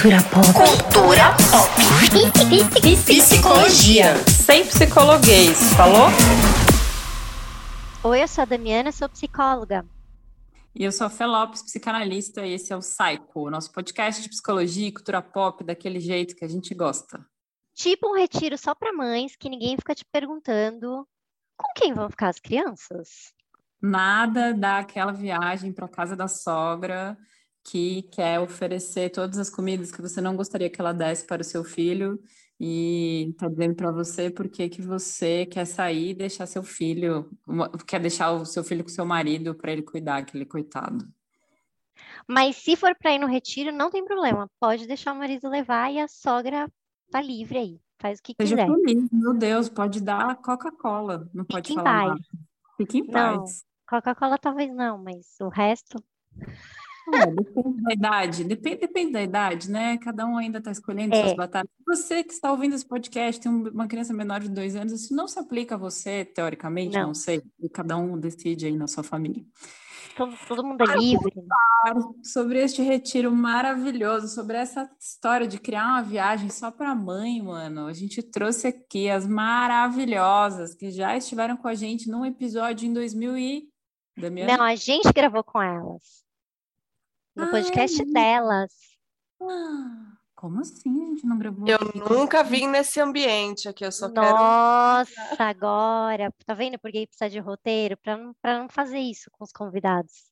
Cultura pop. Cultura pop. Psicologia. Sem psicologuês, falou? Oi, eu sou a Damiana, sou psicóloga. E eu sou a Fê Lopes, psicanalista, e esse é o Psycho, nosso podcast de psicologia e cultura pop daquele jeito que a gente gosta. Tipo um retiro só para mães, que ninguém fica te perguntando com quem vão ficar as crianças. Nada daquela viagem para casa da sogra que quer oferecer todas as comidas que você não gostaria que ela desse para o seu filho e está dizendo para você por que que você quer sair e deixar seu filho, quer deixar o seu filho com seu marido para ele cuidar, aquele coitado. Mas se for para ir no retiro, não tem problema. Pode deixar o marido levar e a sogra tá livre aí. Faz o que Seja quiser. feliz, meu Deus, pode dar Coca-Cola, não pode Fique em falar paz. nada. Fique em Não. paz. Coca-Cola talvez não, mas o resto. É, depende da idade, depende, depende da idade, né? Cada um ainda está escolhendo É. suas batalhas. Você que está ouvindo esse podcast, tem um- uma criança menor de dois anos, isso não se aplica a você, teoricamente, Não. não, sei. E cada um decide aí na sua família. Todo, todo mundo é livre. Sobre este retiro maravilhoso, sobre essa história de criar uma viagem só para mãe, mano. A gente trouxe aqui as maravilhosas que já estiveram com a gente num episódio em 2000 e... Damiana? Não, a gente gravou com elas. No Ai, podcast delas. Ah, Como assim? A gente não gravou? Eu aqui? nunca vim nesse ambiente aqui, eu só quero. Nossa, agora. Tá vendo por que precisa de roteiro? Para não, pra não fazer isso com os convidados.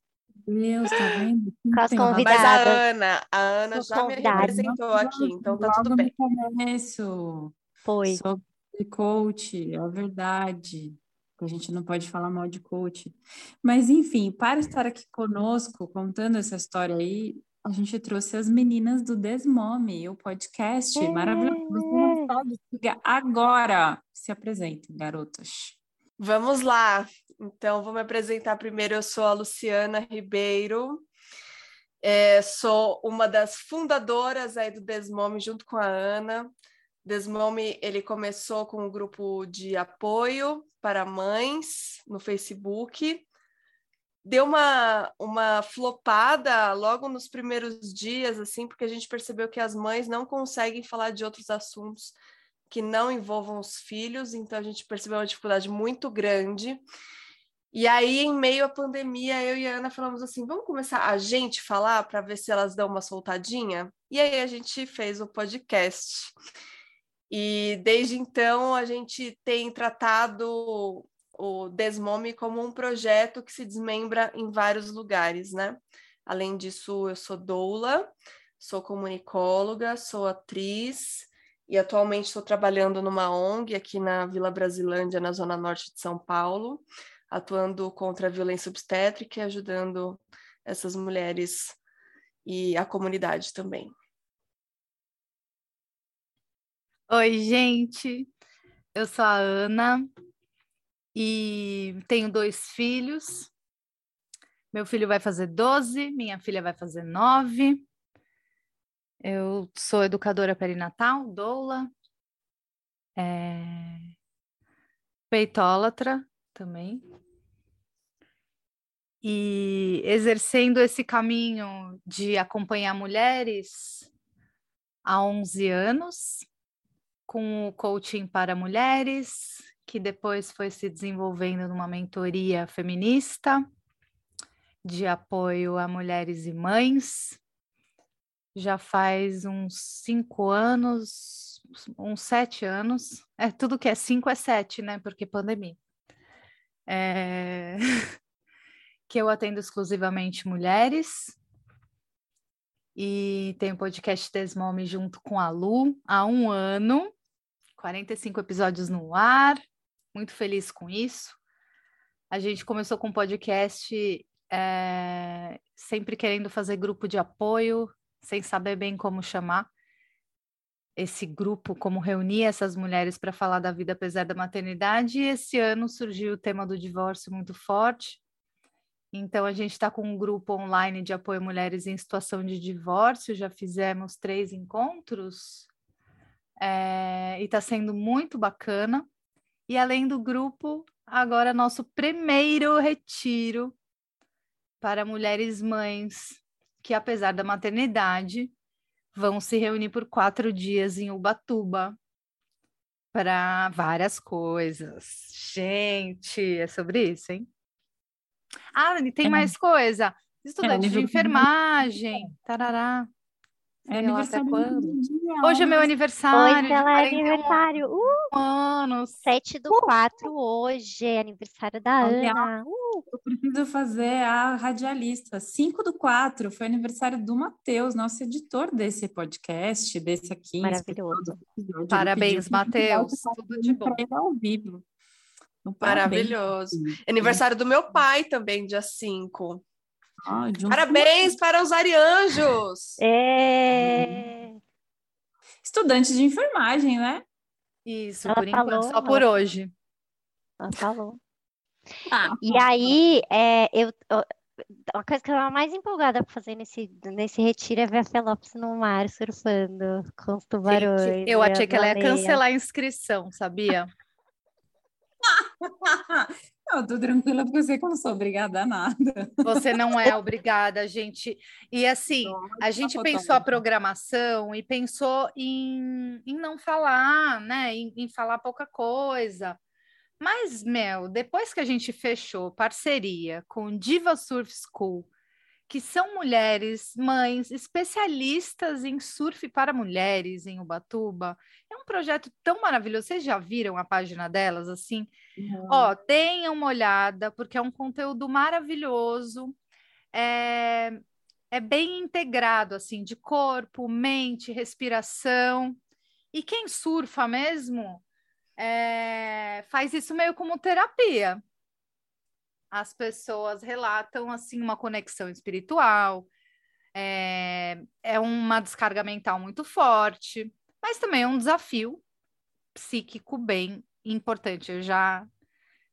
Deus, tá vendo? Com as Tem Mas a convidadas. Ana, a Ana já me representou aqui, então tá Logo tudo no bem. começo, Foi. sobre coach, é verdade. Que A gente não pode falar mal de coach. Mas, enfim, para estar aqui conosco, contando essa história aí, a gente trouxe as meninas do Desmome, o podcast É. maravilhoso. Ligar agora. Se apresentem, garotas. Vamos lá. Então, vou me apresentar primeiro. Eu sou a Luciana Ribeiro. É, sou uma das fundadoras aí do Desmome junto com a Ana. Desmome, ele começou com um grupo de apoio para mães no Facebook. Deu uma, uma flopada logo nos primeiros dias, assim, porque a gente percebeu que as mães não conseguem falar de outros assuntos que não envolvam os filhos, então a gente percebeu uma dificuldade muito grande. E aí, em meio à pandemia, eu e a Ana falamos assim: vamos começar a gente falar para ver se elas dão uma soltadinha? E aí a gente fez o podcast. E desde então a gente tem tratado o Desmome como um projeto que se desmembra em vários lugares, né? Além disso, eu sou doula, sou comunicóloga, sou atriz e atualmente estou trabalhando numa ONG aqui na Vila Brasilândia, na zona norte de São Paulo, atuando contra a violência obstétrica e ajudando essas mulheres e a comunidade também. Oi, gente. Eu sou a Ana e tenho dois filhos. Meu filho vai fazer 12, minha filha vai fazer 9. Eu sou educadora perinatal, doula, é... peitólatra também. E exercendo esse caminho de acompanhar mulheres há 11 anos com o coaching para mulheres, que depois foi se desenvolvendo numa mentoria feminista de apoio a mulheres e mães. Já faz uns cinco anos, uns sete anos. É tudo que é cinco é sete, né? Porque pandemia. É... que eu atendo exclusivamente mulheres e tenho o podcast Desmome junto com a Lu há um ano, 45 episódios no ar, muito feliz com isso. A gente começou com um podcast é, sempre querendo fazer grupo de apoio, sem saber bem como chamar esse grupo, como reunir essas mulheres para falar da vida apesar da maternidade. E esse ano surgiu o tema do divórcio muito forte. Então, a gente está com um grupo online de apoio a mulheres em situação de divórcio, já fizemos três encontros é, e está sendo muito bacana. E além do grupo, agora nosso primeiro retiro para mulheres mães que, apesar da maternidade, vão se reunir por quatro dias em Ubatuba para várias coisas. Gente, é sobre isso, hein? Ah, e tem é. mais coisa. Estudante é, de enfermagem, tarará. É aniversário quando? Hoje é meu aniversário. Hoje ela é aniversário. Uh, anos. 7 do uh. 4 hoje, é aniversário da Ana. Uh. Eu preciso fazer a radialista. 5 do 4 foi aniversário do Matheus, nosso editor desse podcast, desse aqui. Maravilhoso. Parabéns, Matheus. Tudo de bom. Ao vivo. Maravilhoso. Aniversário do meu pai também, dia 5. Ah, Parabéns para os arianjos! É... Estudante de enfermagem, né? Isso, Ela por falou, enquanto, só por hoje. Ela falou. Ah, e aí, é, eu, uma coisa que eu estava mais empolgada para fazer nesse, nesse retiro é ver a Felopes no mar surfando com os tubarões. Gente, eu achei que ela ia cancelar a inscrição, sabia? Eu tô tranquila porque eu sei que eu não sou obrigada a nada. Você não é obrigada, gente. E assim, a gente pensou a programação e pensou em, em não falar, né? Em, em falar pouca coisa. Mas, Mel, depois que a gente fechou parceria com Diva Surf School, que são mulheres, mães, especialistas em surf para mulheres em Ubatuba. É um projeto tão maravilhoso. Vocês já viram a página delas assim? Uhum. Ó, tenham uma olhada, porque é um conteúdo maravilhoso. É, é bem integrado, assim, de corpo, mente, respiração. E quem surfa mesmo é, faz isso meio como terapia as pessoas relatam assim uma conexão espiritual, é, é uma descarga mental muito forte, mas também é um desafio psíquico bem importante. Eu já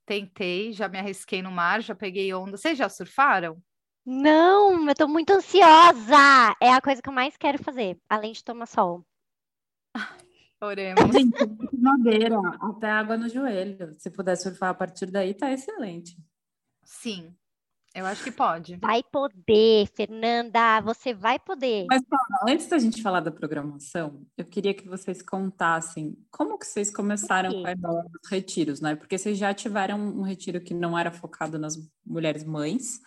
tentei, já me arrisquei no mar, já peguei onda. Vocês já surfaram? Não, eu tô muito ansiosa. É a coisa que eu mais quero fazer, além de tomar sol. Oremos. madeira, até água no joelho. Se puder surfar a partir daí, tá excelente. Sim, eu acho que pode. Vai poder, Fernanda, você vai poder. Mas antes da gente falar da programação, eu queria que vocês contassem como que vocês começaram com a ideia dos retiros, né? Porque vocês já tiveram um retiro que não era focado nas mulheres mães.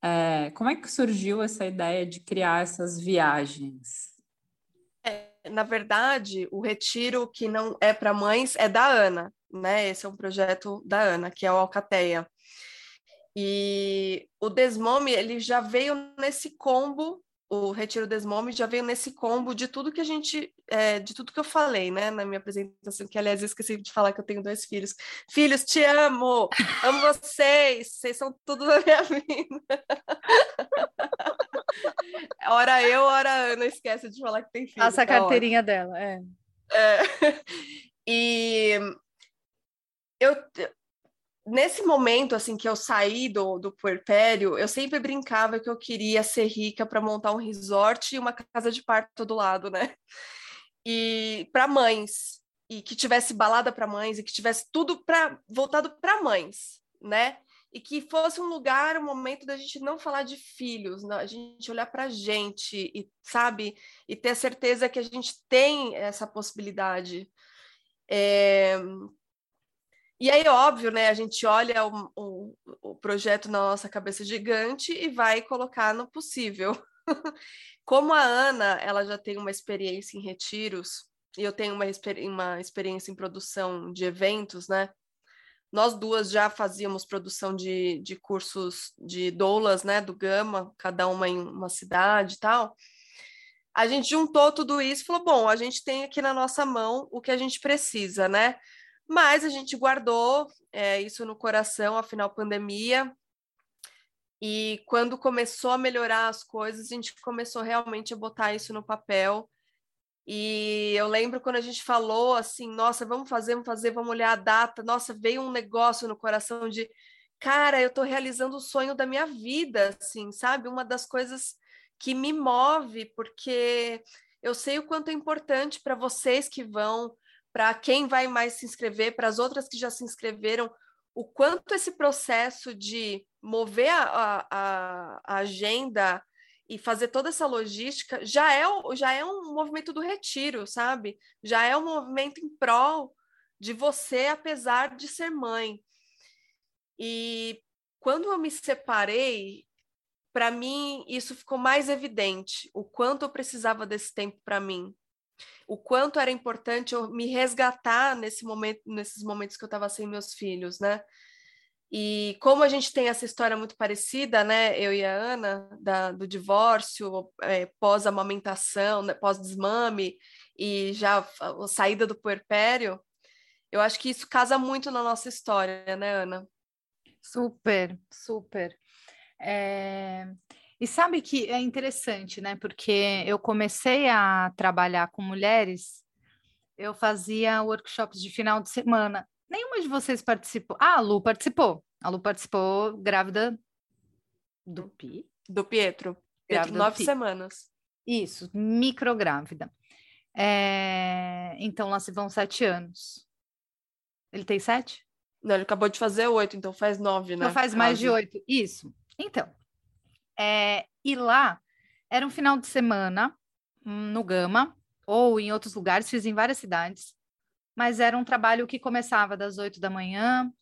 É, como é que surgiu essa ideia de criar essas viagens? É, na verdade, o retiro que não é para mães é da Ana, né? Esse é um projeto da Ana, que é o Alcateia. E o Desmome, ele já veio nesse combo, o Retiro Desmome já veio nesse combo de tudo que a gente, é, de tudo que eu falei, né, na minha apresentação, que aliás eu esqueci de falar que eu tenho dois filhos. Filhos, te amo! Amo vocês! Vocês são tudo da minha vida. Hora eu, hora Ana, esquece de falar que tem filho. Passa a tá carteirinha dela, é. é. E eu, nesse momento assim que eu saí do, do puerpério, eu sempre brincava que eu queria ser rica para montar um resort e uma casa de parto do lado, né? E para mães e que tivesse balada para mães e que tivesse tudo para voltado para mães, né? E que fosse um lugar, um momento da gente não falar de filhos, a gente olhar para a gente e sabe e ter a certeza que a gente tem essa possibilidade. É, e aí, óbvio, né, a gente olha o, o, o projeto na nossa cabeça gigante e vai colocar no possível. Como a Ana, ela já tem uma experiência em retiros, e eu tenho uma, uma experiência em produção de eventos, né? Nós duas já fazíamos produção de, de cursos de doulas, né, do Gama, cada uma em uma cidade e tal. A gente juntou tudo isso e falou: bom, a gente tem aqui na nossa mão o que a gente precisa, né? Mas a gente guardou é, isso no coração, afinal, pandemia. E quando começou a melhorar as coisas, a gente começou realmente a botar isso no papel. E eu lembro quando a gente falou assim, nossa, vamos fazer, vamos fazer, vamos olhar a data. Nossa, veio um negócio no coração de, cara, eu estou realizando o sonho da minha vida, assim, sabe? Uma das coisas que me move, porque eu sei o quanto é importante para vocês que vão, para quem vai mais se inscrever, para as outras que já se inscreveram, o quanto esse processo de mover a, a, a agenda e fazer toda essa logística já é, já é um movimento do retiro, sabe? Já é um movimento em prol de você, apesar de ser mãe. E quando eu me separei, para mim isso ficou mais evidente, o quanto eu precisava desse tempo para mim. O quanto era importante eu me resgatar nesse momento, nesses momentos que eu estava sem meus filhos, né? E como a gente tem essa história muito parecida, né, eu e a Ana, da, do divórcio, é, pós-amamentação, né, pós-desmame e já a, saída do puerpério, eu acho que isso casa muito na nossa história, né, Ana? Super, super. É... E sabe que é interessante, né? Porque eu comecei a trabalhar com mulheres, eu fazia workshops de final de semana Nenhuma de vocês participou. Ah, a Lu participou. A Lu participou grávida do Pi. Do Pietro. Pietro, nove semanas. Isso, micrográvida. É... Então lá se vão sete anos. Ele tem sete? Não, ele acabou de fazer oito, então faz nove, né? Então faz mais de oito. Isso. Então. É... E lá era um final de semana hum, no Gama, ou em outros lugares, fiz em várias cidades mas era um trabalho que começava das oito da manhã,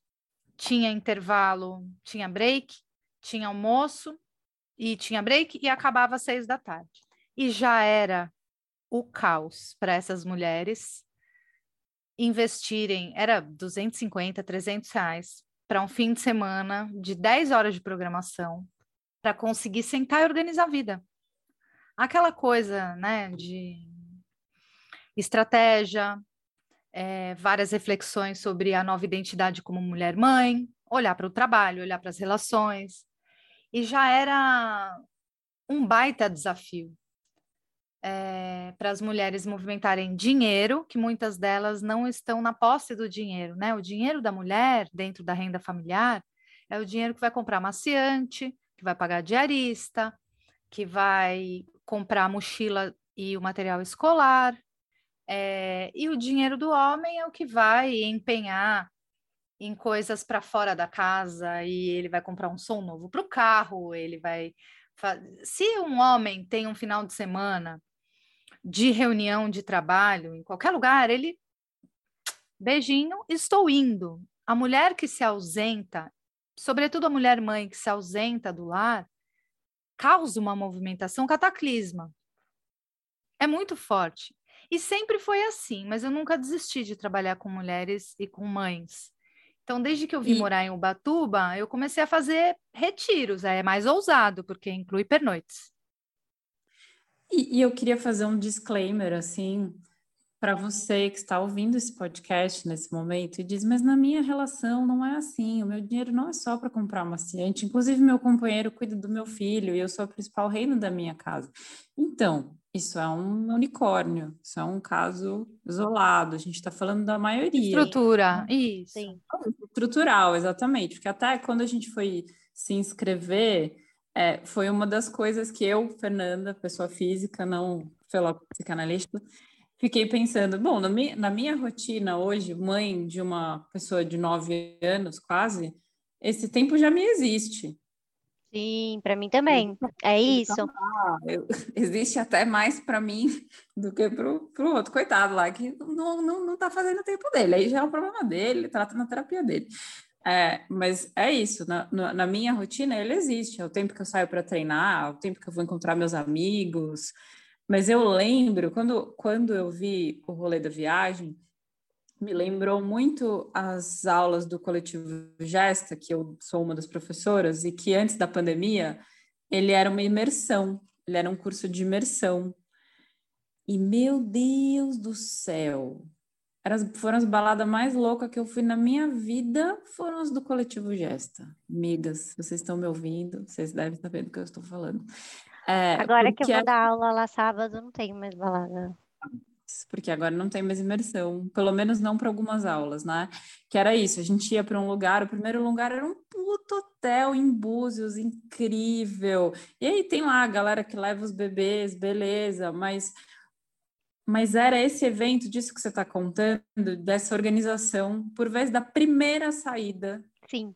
tinha intervalo, tinha break, tinha almoço e tinha break e acabava às seis da tarde. E já era o caos para essas mulheres investirem, era 250, 300 reais para um fim de semana de 10 horas de programação para conseguir sentar e organizar a vida. Aquela coisa, né, de estratégia, é, várias reflexões sobre a nova identidade como mulher-mãe, olhar para o trabalho, olhar para as relações. E já era um baita desafio é, para as mulheres movimentarem dinheiro, que muitas delas não estão na posse do dinheiro, né? O dinheiro da mulher dentro da renda familiar é o dinheiro que vai comprar maciante, que vai pagar diarista, que vai comprar a mochila e o material escolar, é, e o dinheiro do homem é o que vai empenhar em coisas para fora da casa e ele vai comprar um som novo para o carro, ele vai. Se um homem tem um final de semana de reunião de trabalho em qualquer lugar, ele. Beijinho, estou indo. A mulher que se ausenta, sobretudo a mulher mãe que se ausenta do lar, causa uma movimentação cataclisma. É muito forte. E sempre foi assim, mas eu nunca desisti de trabalhar com mulheres e com mães. Então, desde que eu vim e... morar em Ubatuba, eu comecei a fazer retiros. É mais ousado, porque inclui pernoites. E, e eu queria fazer um disclaimer, assim, para você que está ouvindo esse podcast nesse momento e diz, mas na minha relação não é assim, o meu dinheiro não é só para comprar maciante, inclusive meu companheiro cuida do meu filho e eu sou a principal reina da minha casa. Então, isso é um unicórnio, isso é um caso isolado, a gente está falando da maioria. Estrutura, isso. Sim. Estrutural, exatamente, porque até quando a gente foi se inscrever, é, foi uma das coisas que eu, Fernanda, pessoa física, não pela psicanalista, fiquei pensando, bom, na minha, na minha rotina hoje, mãe de uma pessoa de nove anos, quase, esse tempo já me existe. Sim, para mim também. É isso. Então, ah, eu, existe até mais para mim do que para o outro, coitado lá, que não, não, não tá fazendo o tempo dele. Aí já é um problema dele, ele trata na terapia dele. É, mas é isso, na, na, minha rotina ele existe. É o tempo que eu saio para treinar, é o tempo que eu vou encontrar meus amigos, mas eu lembro, quando, quando eu vi o rolê da viagem, me lembrou muito as aulas do coletivo Gesta, que eu sou uma das professoras, e que antes da pandemia ele era uma imersão, ele era um curso de imersão. E meu Deus do céu, eram, foram as baladas mais loucas que eu fui na minha vida, foram as do coletivo Gesta. Amigas, vocês estão me ouvindo, vocês devem saber do que eu estou falando. É, agora que eu vou é... dar aula lá sábado, não tem mais balada. Porque agora não tem mais imersão, pelo menos não para algumas aulas, né? Que era isso, a gente ia para um lugar, o primeiro lugar era um puto hotel em Búzios, incrível. E aí tem lá a galera que leva os bebês, beleza, mas mas era esse evento disso que você está contando, dessa organização, por vez da primeira saída. Sim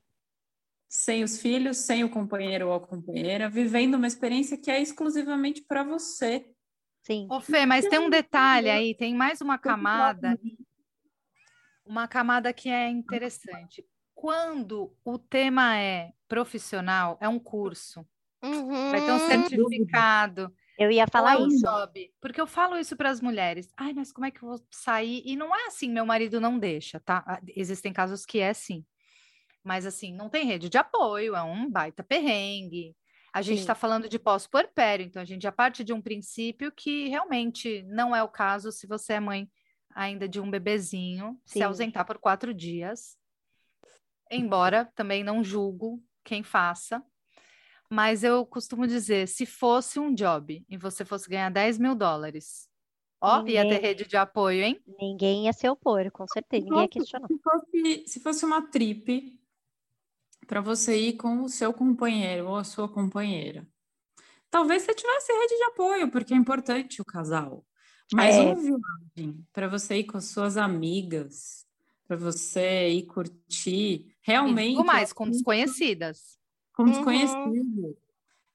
sem os filhos, sem o companheiro ou a companheira, vivendo uma experiência que é exclusivamente para você. Sim. Ô, Fê, mas tem um detalhe aí, tem mais uma camada, uma camada que é interessante. Quando o tema é profissional, é um curso, Uhum. vai ter um certificado, Eu ia falar um isso. job. Porque eu falo isso para as mulheres. Ai, mas como é que eu vou sair? E não é assim, meu marido não deixa, tá? Ah, Existem casos que é sim. Mas assim, não tem rede de apoio, é um baita perrengue. A gente está falando de pós-puerpério, então a gente já parte de um princípio que realmente não é o caso se você é mãe ainda de um bebezinho, se Sim. ausentar por quatro dias. Embora também não julgo quem faça. Mas eu costumo dizer, se fosse um job e você fosse ganhar 10 mil dólares, ó, ia ter Ninguém- rede de apoio, hein? Ninguém ia se opor, com certeza. Ninguém ia questionar. Se fosse, se fosse uma trip para você ir com o seu companheiro ou a sua companheira, talvez você tivesse rede de apoio, porque é importante o casal. Mas É. uma viagem para você ir com as suas amigas, para você ir curtir, realmente mais, com desconhecidas. com Uhum. desconhecido.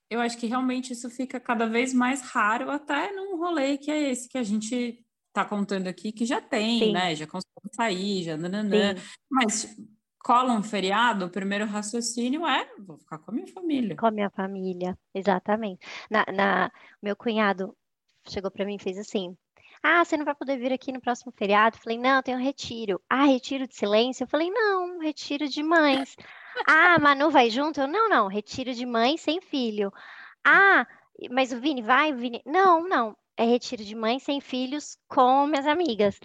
Eu acho que realmente isso fica cada vez mais raro, até num rolê que é esse que a gente tá contando aqui, que já tem, Sim. né? Já consegue sair, já nananã. Sim, Mas cola um feriado, o primeiro raciocínio é: vou ficar com a minha família. com a minha família, exatamente. Na, na- meu cunhado chegou para mim e fez assim: Ah, você não vai poder vir aqui no próximo feriado? Falei, não, tenho um retiro. Ah, retiro de silêncio? Eu falei, não, retiro de mães. Ah, Manu vai junto? Eu, não, não, retiro de mãe sem filho. Ah, mas o Vini vai? O Vini... Não, não, é retiro de mãe sem filhos com minhas amigas.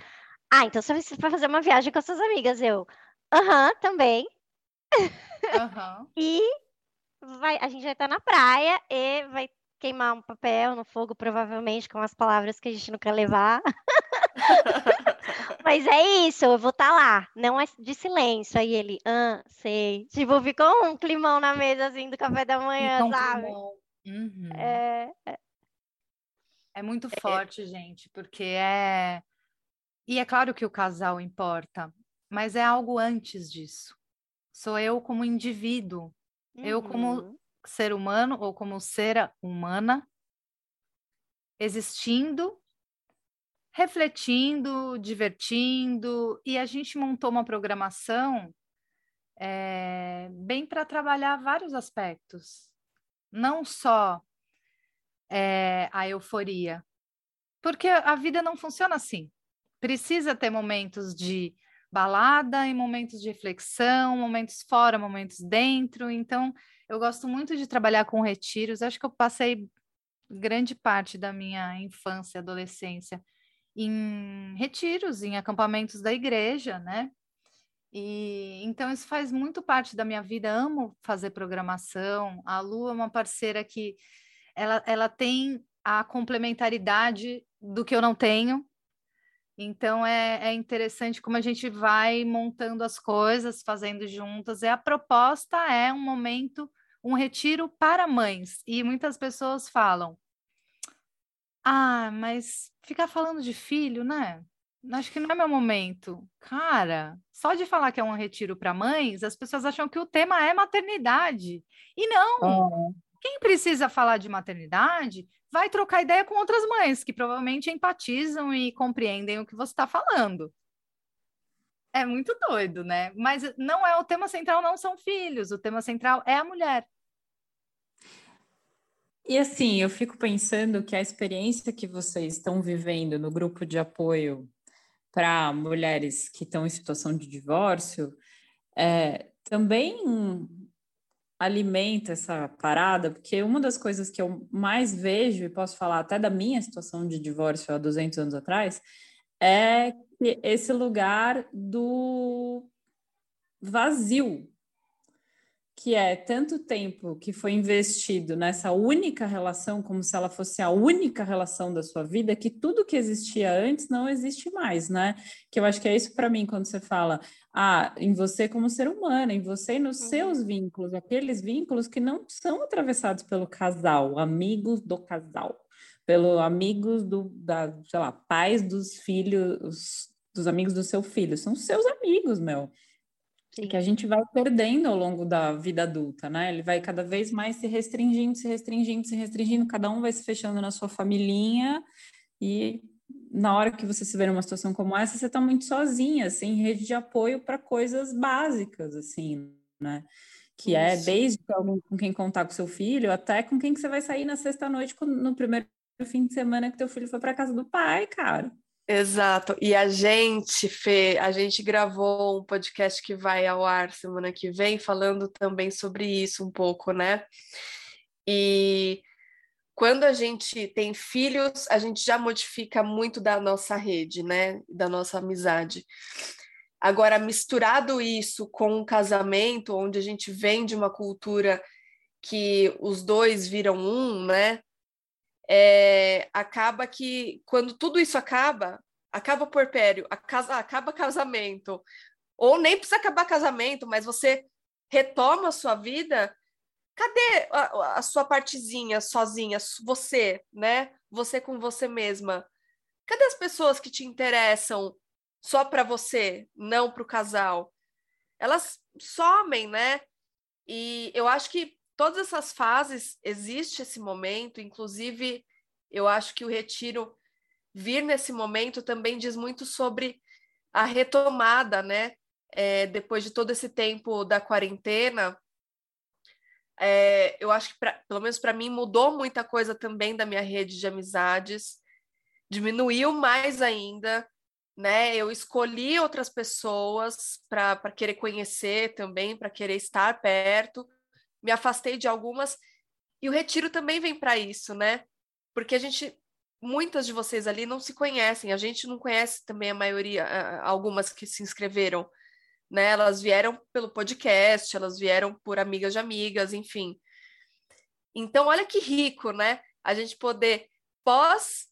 Ah, então você vai fazer uma viagem com as suas amigas. Eu, aham, também. Aham. E vai, a gente vai estar na praia e vai queimar um papel no fogo, provavelmente, com as palavras que a gente não quer levar. Mas é isso, eu vou estar lá, não é de silêncio. Aí ele, ah, sei. Tipo, ficou um climão na mesa, assim, do café da manhã, Então, sabe? Uhum. É, É muito forte, gente, porque é. E é claro que o casal importa, mas é algo antes disso. Sou eu como indivíduo, eu como uhum, ser humano ou como ser humana, existindo, refletindo, divertindo, e a gente montou uma programação eh, bem para trabalhar vários aspectos, não só eh, a euforia, porque a vida não funciona assim. Precisa ter momentos de balada e momentos de reflexão, momentos fora, momentos dentro. Então, eu gosto muito de trabalhar com retiros. Acho que eu passei grande parte da minha infância e adolescência em retiros, em acampamentos da igreja, né? E então isso faz muito parte da minha vida. Amo fazer programação. A Lu é uma parceira que ela, ela tem a complementaridade do que eu não tenho. Então é, é interessante como a gente vai montando as coisas, fazendo juntas. E a proposta é um momento, um retiro para mães. E muitas pessoas falam: Ah, mas ficar falando de filho, né? Acho que não é meu momento. Cara, só de falar que é um retiro para mães, as pessoas acham que o tema é maternidade. E não! Quem precisa falar de maternidade vai trocar ideia com outras mães que provavelmente empatizam e compreendem o que você está falando. É muito doido, né? Mas não é o tema central, não são filhos. O tema central é a mulher. E assim, eu fico pensando que a experiência que vocês estão vivendo no grupo de apoio para mulheres que estão em situação de divórcio é, também alimenta essa parada, porque uma das coisas que eu mais vejo, e posso falar até da minha situação de divórcio há 200 anos atrás, é que esse lugar do vazio, que é tanto tempo que foi investido nessa única relação, como se ela fosse a única relação da sua vida, que tudo que existia antes não existe mais, né? Que eu acho que é isso para mim quando você fala, ah, em você como ser humano, em você e nos uhum. seus vínculos, aqueles vínculos que não são atravessados pelo casal, amigos do casal, pelo amigos do, da, sei lá, pais dos filhos, dos amigos do seu filho, são seus amigos, meu. Sim. que a gente vai perdendo ao longo da vida adulta, né? Ele vai cada vez mais se restringindo, se restringindo, se restringindo, cada um vai se fechando na sua familhinha e na hora que você se vê numa situação como essa, você está muito sozinha, sem rede de apoio para coisas básicas, assim, né? Que é Isso. é desde alguém com quem contar com seu filho, até com quem que você vai sair na sexta-noite no primeiro fim de semana que teu filho foi para casa do pai, cara. Exato. E a gente, Fê, a gente gravou um podcast que vai ao ar semana que vem, falando também sobre isso um pouco, né? E quando a gente tem filhos, a gente já modifica muito da nossa rede, né? Da nossa amizade. Agora, misturado isso com um casamento, onde a gente vem de uma cultura que os dois viram um, né? é, acaba que quando tudo isso acaba, acaba o porpério, acaba casamento, ou nem precisa acabar casamento, mas você retoma a sua vida, cadê a, a sua partezinha sozinha, você, né? Você com você mesma? Cadê as pessoas que te interessam só para você, não para o casal? Elas somem, né? E eu acho que todas essas fases existe esse momento, inclusive eu acho que o retiro vir nesse momento também diz muito sobre a retomada, né? É, depois de todo esse tempo da quarentena, é, eu acho que, pra, pelo menos para mim, mudou muita coisa também da minha rede de amizades, diminuiu mais ainda, né? Eu escolhi outras pessoas para querer conhecer também, para querer estar perto, me afastei de algumas, e o retiro também vem para isso, né? Porque a gente, muitas de vocês ali não se conhecem, a gente não conhece também a maioria, algumas que se inscreveram, né? Elas vieram pelo podcast, elas vieram por amigas de amigas, enfim. Então, olha que rico, né? A gente poder pós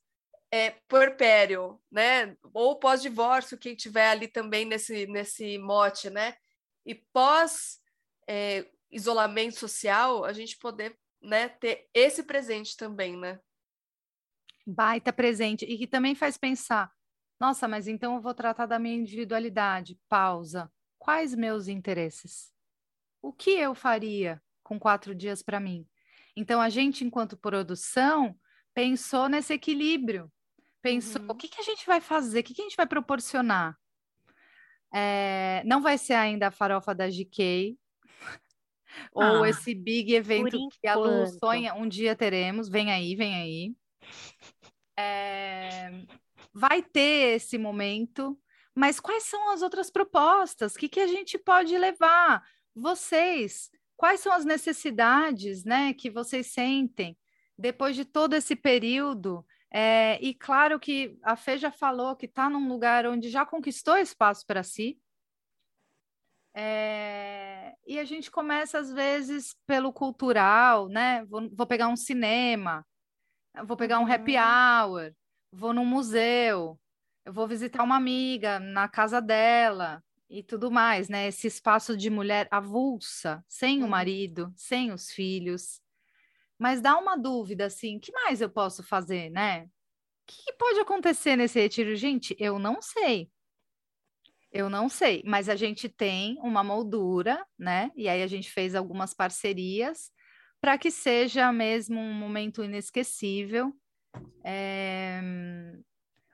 é, porpério, né? Ou pós-divórcio, quem tiver ali também nesse, nesse mote, né? E pós é, isolamento social, a gente poder né, ter esse presente também, né? Baita presente. E que também faz pensar, nossa, mas então eu vou tratar da minha individualidade. Pausa. Quais meus interesses? O que eu faria com quatro dias para mim? Então, a gente, enquanto produção, pensou nesse equilíbrio. Pensou, uhum. o que, que a gente vai fazer? O que, que a gente vai proporcionar? É, não vai ser ainda a farofa da GK, ou ah, esse big evento que a Lu sonha, um dia teremos, vem aí, vem aí. É, vai ter esse momento, mas quais são as outras propostas? O que, que a gente pode levar? Vocês, quais são as necessidades né, que vocês sentem depois de todo esse período? É, e claro que a Fê já falou que está num lugar onde já conquistou espaço para si, é, e a gente começa, às vezes, pelo cultural, né? Vou, vou pegar um cinema, vou pegar um happy uhum. hour, vou num museu, eu vou visitar uma amiga na casa dela e tudo mais, né? Esse espaço de mulher avulsa, sem o uhum. marido, sem os filhos. Mas dá uma dúvida, assim, que mais eu posso fazer, né? O que pode acontecer nesse retiro? Gente, eu não sei. Eu não sei, mas a gente tem uma moldura, né? E aí a gente fez algumas parcerias para que seja mesmo um momento inesquecível. É...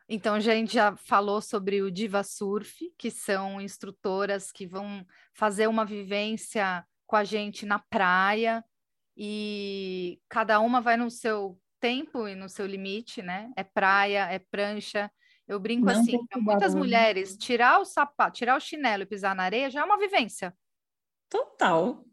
Então, a gente já falou sobre o Diva Surf, que são instrutoras que vão fazer uma vivência com a gente na praia, e cada uma vai no seu tempo e no seu limite, né? É praia, é prancha, eu brinco não assim, muitas mulheres, tirar o sapato, tirar o chinelo e pisar na areia já é uma vivência. Total.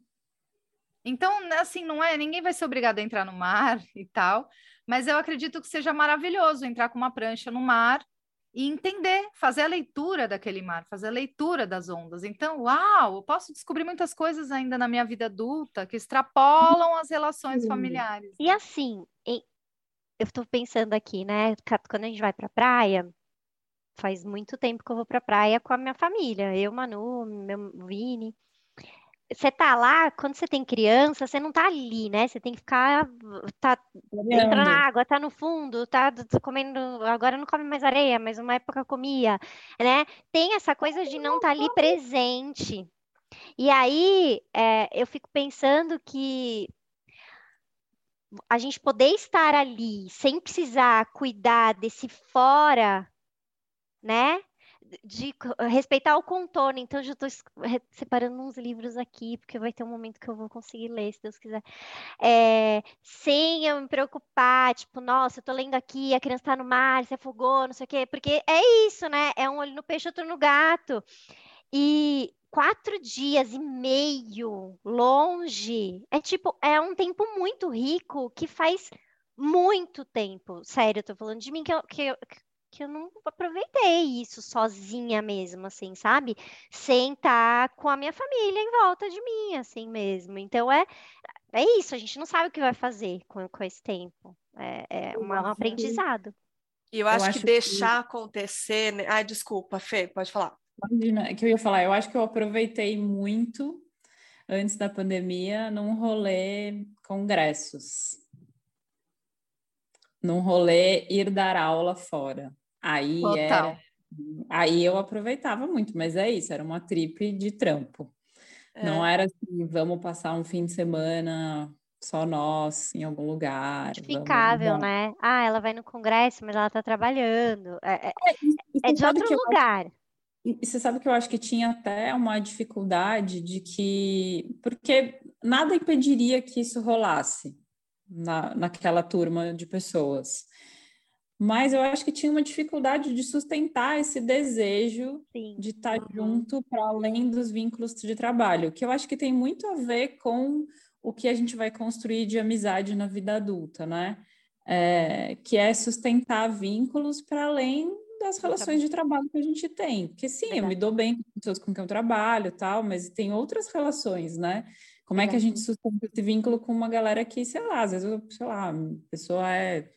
Então, assim, não é, ninguém vai ser obrigado a entrar no mar e tal, mas eu acredito que seja maravilhoso entrar com uma prancha no mar e entender, fazer a leitura daquele mar, fazer a leitura das ondas. Então, uau, eu posso descobrir muitas coisas ainda na minha vida adulta que extrapolam as relações familiares. E assim, eu estou pensando aqui, né? Quando a gente vai para a praia, faz muito tempo que eu vou pra praia com a minha família, eu, Manu, meu Vini. Você tá lá, quando você tem criança, você não tá ali, né? Você tem que ficar, tá entrando na água, tá no fundo, tá comendo, agora não come mais areia, mas uma época comia, né? Tem essa coisa de não estar tá ali presente. E aí é, eu fico pensando que a gente poder estar ali sem precisar cuidar desse fora, né? De respeitar o contorno. Então, já estou separando uns livros aqui, porque vai ter um momento que eu vou conseguir ler, se Deus quiser. É, sem eu me preocupar, tipo, nossa, eu estou lendo aqui, a criança está no mar, se afogou, não sei o quê. Porque é isso, né? É um olho no peixe, outro no gato. E quatro dias e meio longe é tipo, é um tempo muito rico que faz muito tempo. Sério, eu tô falando de mim que eu, que eu, que eu não aproveitei isso sozinha mesmo, assim, sabe? Sem estar com a minha família em volta de mim, assim mesmo. Então é, é isso, a gente não sabe o que vai fazer com, com esse tempo. É, é um aprendizado. E eu acho, eu acho que deixar acontecer. Né? Ai, desculpa, Fê, pode falar. Imagina, que eu ia falar, eu acho que eu aproveitei muito antes da pandemia num rolê congressos. Num rolê ir dar aula fora. Aí Total. era aí eu aproveitava muito, mas é isso, era uma trip de trampo. É. Não era assim, vamos passar um fim de semana só nós em algum lugar. Justificável, né? Ah, ela vai no congresso, mas ela tá trabalhando. É, é, é, é de outro lugar. E você sabe que eu acho que tinha até uma dificuldade de que. Porque nada impediria que isso rolasse na, naquela turma de pessoas. Mas eu acho que tinha uma dificuldade de sustentar esse desejo Sim. de estar uhum. junto para além dos vínculos de trabalho, que eu acho que tem muito a ver com o que a gente vai construir de amizade na vida adulta, né? É, que é sustentar vínculos para além das relações de trabalho que a gente tem. Porque sim, eu me dou bem com pessoas com quem eu trabalho tal, mas tem outras relações, né? Como é que a gente sustenta esse vínculo com uma galera que, sei lá, às vezes, sei lá, a pessoa é,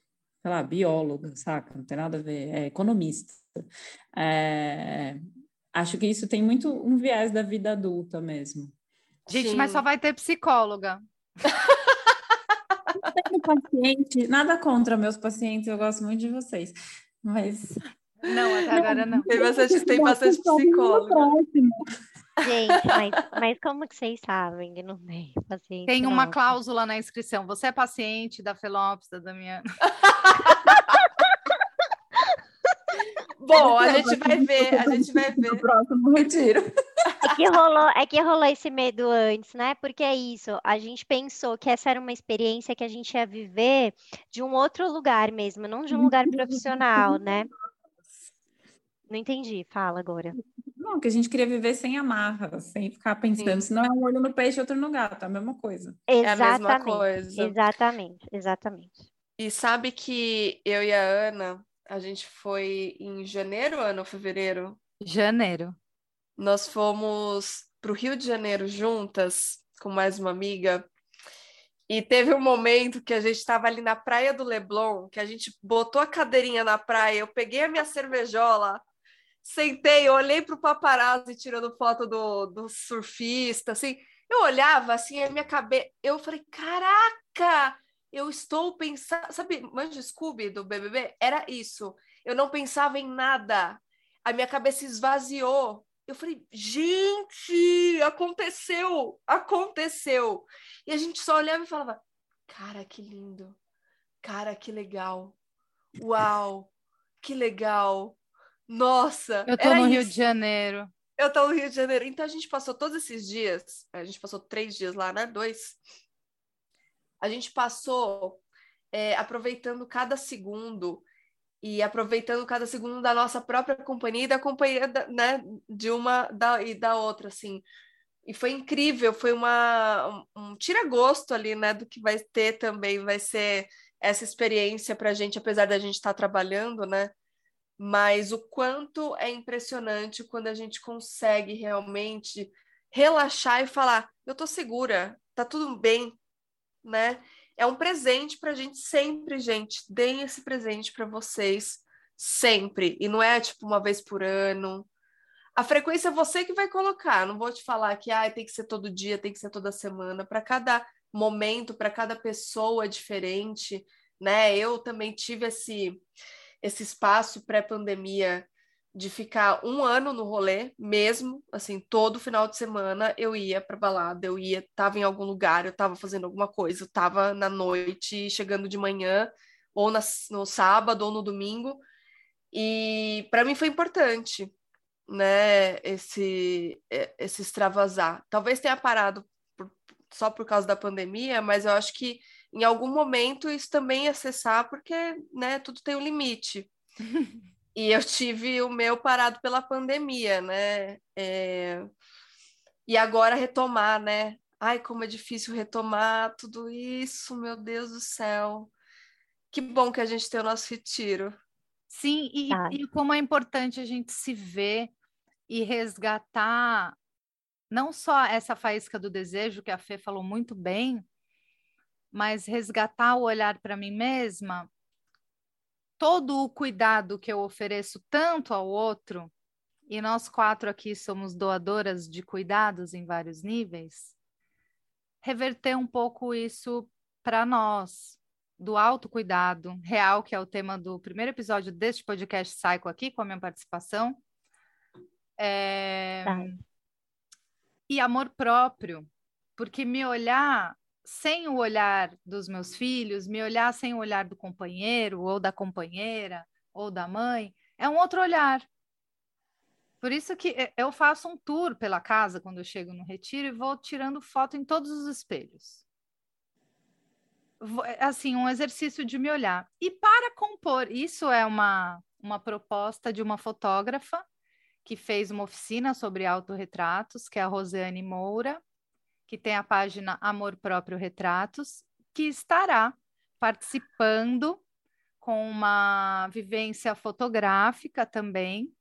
sei lá, bióloga, saca? Não tem nada a ver, é economista. É... Acho que isso tem muito um viés da vida adulta mesmo. Gente, Sim. mas só vai ter psicóloga. Tenho paciente, nada contra meus pacientes, eu gosto muito de vocês, mas não, até agora não. Tem bastante, tem bastante psicólogo. Gente, mas, mas como que vocês sabem que não tem paciente? Tem uma não. cláusula na inscrição. Você é paciente da Felopes, da Damiana. Bom, a gente vai ver, a gente vai ver. No próximo retiro. É que, rolou, é que rolou esse medo antes, né? Porque é isso, a gente pensou que essa era uma experiência que a gente ia viver de um outro lugar mesmo, não de um lugar profissional, né? Não entendi, fala agora. Não, que a gente queria viver sem amarra, sem ficar pensando, se não é um olho no peixe, outro no gato, é a mesma coisa. Exatamente, é a mesma coisa. Exatamente, exatamente. E sabe que eu e a Ana, a gente foi em janeiro, Ana, ou fevereiro? Janeiro. Nós fomos para o Rio de Janeiro juntas, com mais uma amiga, e teve um momento que a gente estava ali na praia do Leblon, que a gente botou a cadeirinha na praia, eu peguei a minha cervejola, sentei, olhei para o paparazzi tirando foto do, do surfista, assim, eu olhava assim, a minha cabeça, eu falei, caraca, eu estou pensando, sabe, Manja Scooby do BBB? Era isso, eu não pensava em nada, a minha cabeça esvaziou, eu falei, gente, aconteceu, aconteceu. E a gente só olhava e falava, cara, que lindo, cara, que legal, uau, que legal, nossa. Eu tô no Rio de Janeiro. Eu tô no Rio de Janeiro. Então a gente passou todos esses dias, a gente passou três dias lá, né? Dois. A gente passou é, aproveitando cada segundo e aproveitando cada segundo da nossa própria companhia e da companhia da, né, de uma da, e da outra, assim. E foi incrível, foi uma, um, um tira-gosto ali, né, do que vai ter também, vai ser essa experiência para a gente, apesar da gente estar tá trabalhando, né, mas o quanto é impressionante quando a gente consegue realmente relaxar e falar: eu tô segura, tá tudo bem, né? É um presente para a gente sempre, gente. Deem esse presente para vocês sempre. E não é tipo uma vez por ano. A frequência é você que vai colocar. Não vou te falar que ah, tem que ser todo dia, tem que ser toda semana. Para cada momento, para cada pessoa diferente, né? Eu também tive esse esse espaço pré-pandemia de ficar um ano no rolê mesmo, assim, todo final de semana eu ia para balada, eu ia, tava em algum lugar, eu tava fazendo alguma coisa, eu tava na noite, chegando de manhã, ou na, no sábado ou no domingo, e para mim foi importante, né, esse, esse extravasar. Talvez tenha parado por, só por causa da pandemia, mas eu acho que em algum momento isso também ia cessar, porque, né, tudo tem um limite. E eu tive o meu parado pela pandemia, né? É... E agora retomar, né? Ai, como é difícil retomar tudo isso, meu Deus do céu. Que bom que a gente tem o nosso retiro. Sim, e, e como é importante a gente se ver e resgatar não só essa faísca do desejo, que a Fê falou muito bem, mas resgatar o olhar para mim mesma todo o cuidado que eu ofereço tanto ao outro, e nós quatro aqui somos doadoras de cuidados em vários níveis, reverter um pouco isso para nós, do autocuidado real, que é o tema do primeiro episódio deste podcast Psycho aqui, com a minha participação. É... Tá. E amor próprio, porque me olhar sem o olhar dos meus filhos, me olhar sem o olhar do companheiro, ou da companheira, ou da mãe, é um outro olhar. Por isso que eu faço um tour pela casa quando eu chego no retiro e vou tirando foto em todos os espelhos. Assim, um exercício de me olhar. E para compor, isso é uma, uma proposta de uma fotógrafa que fez uma oficina sobre autorretratos, que é a Rosiane Moura, que tem a página Amor Próprio Retratos, que estará participando com uma vivência fotográfica também.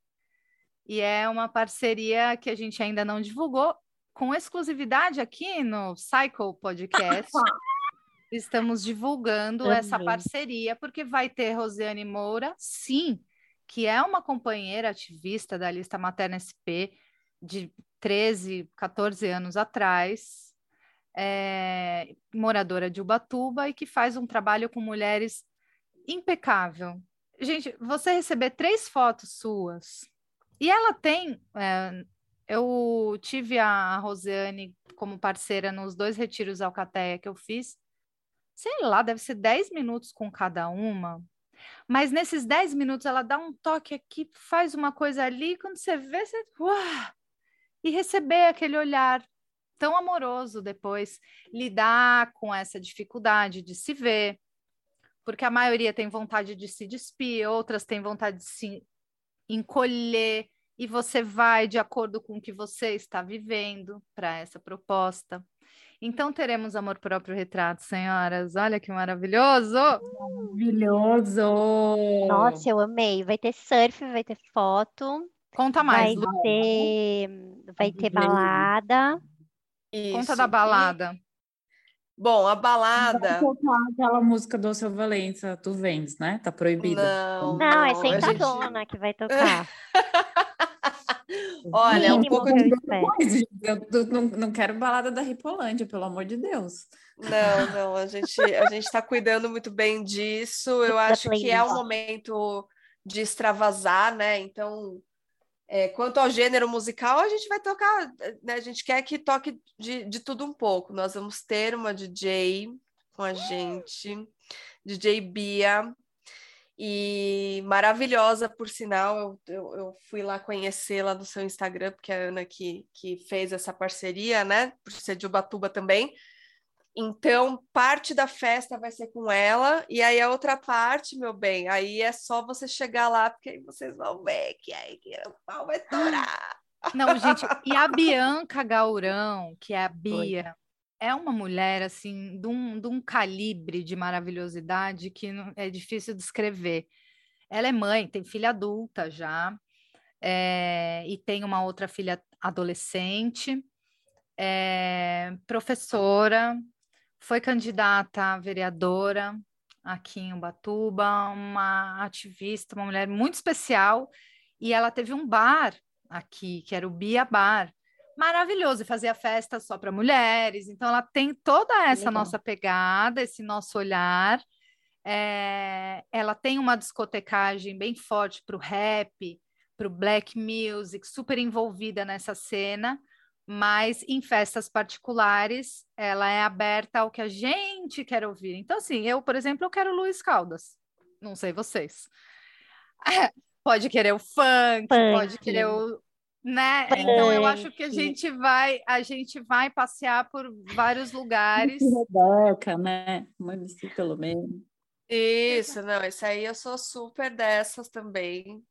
E é uma parceria que a gente ainda não divulgou, com exclusividade aqui no Cycle Podcast. Estamos divulgando Também. essa parceria, porque vai ter Rosiane Moura, sim, que é uma companheira ativista da lista Materna SP, de 13, 14 anos atrás, é, moradora de Ubatuba e que faz um trabalho com mulheres impecável. Gente, você receber três fotos suas e ela tem. É, eu tive a Rosiane como parceira nos dois retiros Alcateia que eu fiz. Sei lá, deve ser 10 minutos com cada uma. Mas nesses 10 minutos ela dá um toque aqui, faz uma coisa ali, quando você vê, você. Uau! E receber aquele olhar tão amoroso depois, lidar com essa dificuldade de se ver, porque a maioria tem vontade de se despir, outras têm vontade de se encolher, e você vai de acordo com o que você está vivendo para essa proposta. Então teremos amor próprio retrato, senhoras. Olha que maravilhoso! Maravilhoso! Nossa, eu amei. Vai ter surf, vai ter foto. Conta mais, vai Lu. Ter, vai ter balada. Isso. Conta da balada. E... Bom, a balada. aquela música do Seu Valença, tu vens, né? Tá proibida. Não, não, é sentadona gente... que vai tocar. Olha, um pouco de. Eu, eu não, não quero balada da Ripolândia, pelo amor de Deus. Não, não, a gente a gente está cuidando muito bem disso. Eu acho que é o momento de extravasar, né? Então, é, quanto ao gênero musical, a gente vai tocar, né? A gente quer que toque de, de tudo um pouco. Nós vamos ter uma DJ com a gente, DJ Bia, e maravilhosa, por sinal. Eu, eu, eu fui lá conhecê-la no seu Instagram, porque é a Ana que, que fez essa parceria, né? Por ser de Ubatuba também. Então, parte da festa vai ser com ela, e aí a outra parte, meu bem, aí é só você chegar lá, porque aí vocês vão ver que aí que o pau vai torar. Não, gente, e a Bianca Gaurão, que é a Bia, Oi. é uma mulher, assim, de um, de um calibre de maravilhosidade que não, é difícil descrever. Ela é mãe, tem filha adulta já, é, e tem uma outra filha adolescente, é, professora, foi candidata a vereadora aqui em Ubatuba, uma ativista, uma mulher muito especial, e ela teve um bar aqui, que era o Bia Bar, maravilhoso, e fazia festa só para mulheres, então ela tem toda essa Legal. nossa pegada, esse nosso olhar, é, ela tem uma discotecagem bem forte para o rap, para o black music, super envolvida nessa cena, mas em festas particulares ela é aberta ao que a gente quer ouvir. Então, assim, eu, por exemplo, eu quero Luiz Caldas. Não sei vocês. pode querer o funk, funk. pode querer o, né? Funk. Então eu acho que a gente vai, a gente vai passear por vários lugares. Rebeca, né? Mãe pelo menos. Isso, não, isso aí eu sou super dessas também.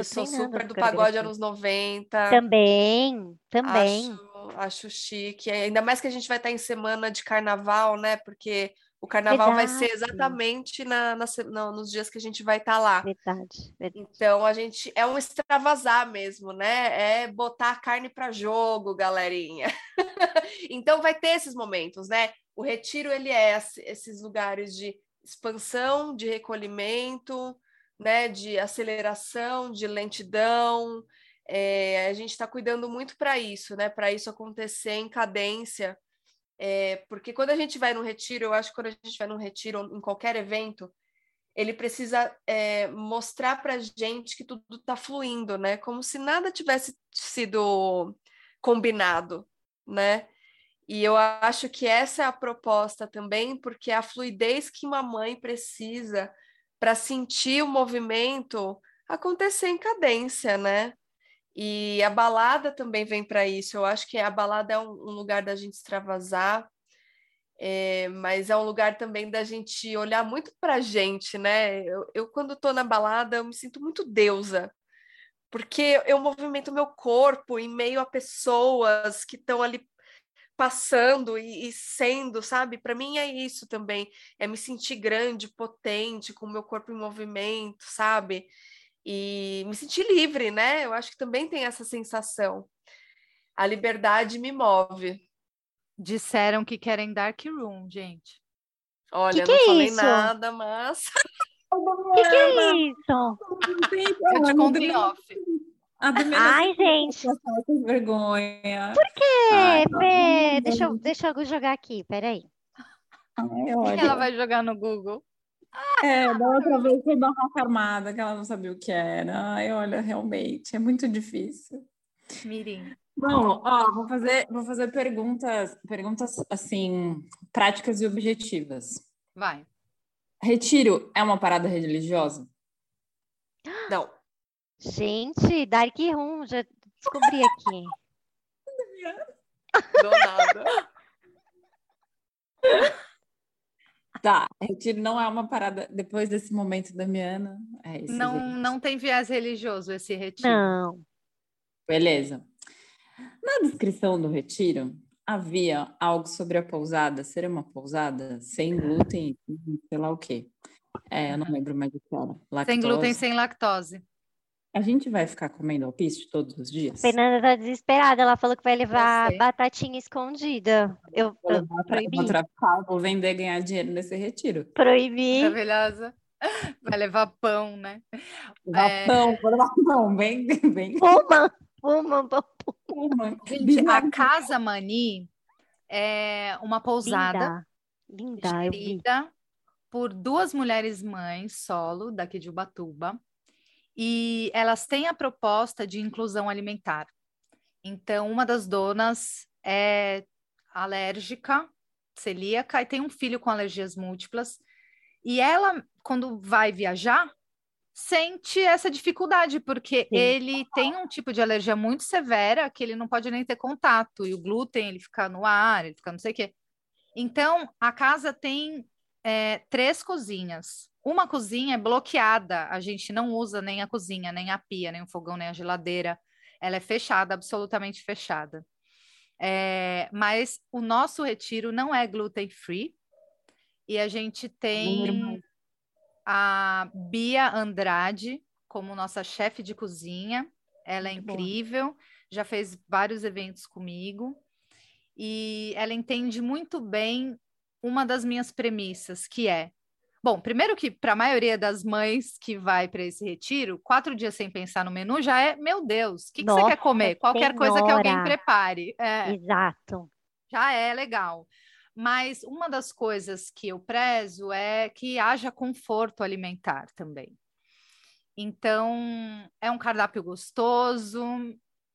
E sou super do pagode anos 90. Também, também. Acho, acho chique. Ainda mais que a gente vai estar em semana de carnaval, né? Porque o carnaval verdade. vai ser exatamente na, na, na, nos dias que a gente vai estar lá. Verdade, verdade. Então a gente é um extravasar mesmo, né? É botar a carne para jogo, galerinha. então vai ter esses momentos, né? O retiro ele é esses lugares de expansão, de recolhimento, né? De aceleração, de lentidão. É, a gente está cuidando muito para isso, né? Para isso acontecer em cadência é, porque quando a gente vai no retiro, eu acho que quando a gente vai num retiro, em qualquer evento, ele precisa é, mostrar para a gente que tudo está fluindo, né? Como se nada tivesse sido combinado, né? E eu acho que essa é a proposta também, porque é a fluidez que uma mãe precisa para sentir o movimento acontecer em cadência, né? E a balada também vem para isso. Eu acho que a balada é um, lugar da gente extravasar, é, mas é um lugar também da gente olhar muito para a gente, né? Eu, eu quando estou na balada, eu me sinto muito deusa, porque eu movimento meu corpo em meio a pessoas que estão ali passando e, e sendo, sabe? Para mim é isso também, é me sentir grande, potente, com o meu corpo em movimento, sabe? e me sentir livre, né? Eu acho que também tem essa sensação. A liberdade me move. Disseram que querem dark room, gente. Olha, que não que é falei isso? nada, mas. O que, que, é isso? Eu te conto em off. Ai, gente. vergonha. Por quê, Ai, Fê? Deixa eu, deixa eu jogar aqui, peraí. Ai, o que ela vai jogar no Google? É, da outra vez foi barraca armada, que ela não sabia o que era. Ai, olha, realmente, é muito difícil. Mirim. Bom, ó, vou fazer, vou fazer perguntas, perguntas assim, práticas e objetivas. Vai. Retiro é uma parada religiosa? Não. Gente, Dark Room, já descobri aqui. Do nada. Tá, retiro não é uma parada depois desse momento da Miana. É não, não tem viés religioso esse retiro. Não. Beleza. Na descrição do retiro havia algo sobre a pousada, ser uma pousada sem glúten, sei lá o quê. É, eu não lembro mais do que era. Lactose. Sem glúten, sem lactose. A gente vai ficar comendo alpiste todos os dias? Fernanda tá desesperada, ela falou que vai levar batatinha escondida. Eu, vou, eu proibi. Vou traficar, vou vender ganhar dinheiro nesse retiro. Proibi. Maravilhosa. Vai levar pão, né? Levar é... pão, vou levar pão, bem, bem. Puma, puma, puma. Gente, a Casa Mani é uma pousada Linda. Linda, por duas mulheres mães solo daqui de Ubatuba e elas têm a proposta de inclusão alimentar. Então, uma das donas é alérgica, celíaca, e tem um filho com alergias múltiplas. E ela, quando vai viajar, sente essa dificuldade, porque Sim. ele tem um tipo de alergia muito severa que ele não pode nem ter contato, e o glúten ele fica no ar, ele fica não sei o quê. Então, a casa tem é, três cozinhas. Uma cozinha é bloqueada, a gente não usa nem a cozinha, nem a pia, nem o fogão, nem a geladeira. Ela é fechada, absolutamente fechada. É, mas o nosso retiro não é gluten free. E a gente tem a Bia Andrade como nossa chefe de cozinha. Ela é Muito incrível, bom. já fez vários eventos comigo. E ela entende muito bem uma das minhas premissas, que é Bom, primeiro que para a maioria das mães que vai para esse retiro, quatro dias sem pensar no menu já é, meu Deus, o que, que você quer comer? Qualquer senhora. coisa que alguém prepare. É, Exato. Já é legal. Mas uma das coisas que eu prezo é que haja conforto alimentar também. Então, é um cardápio gostoso,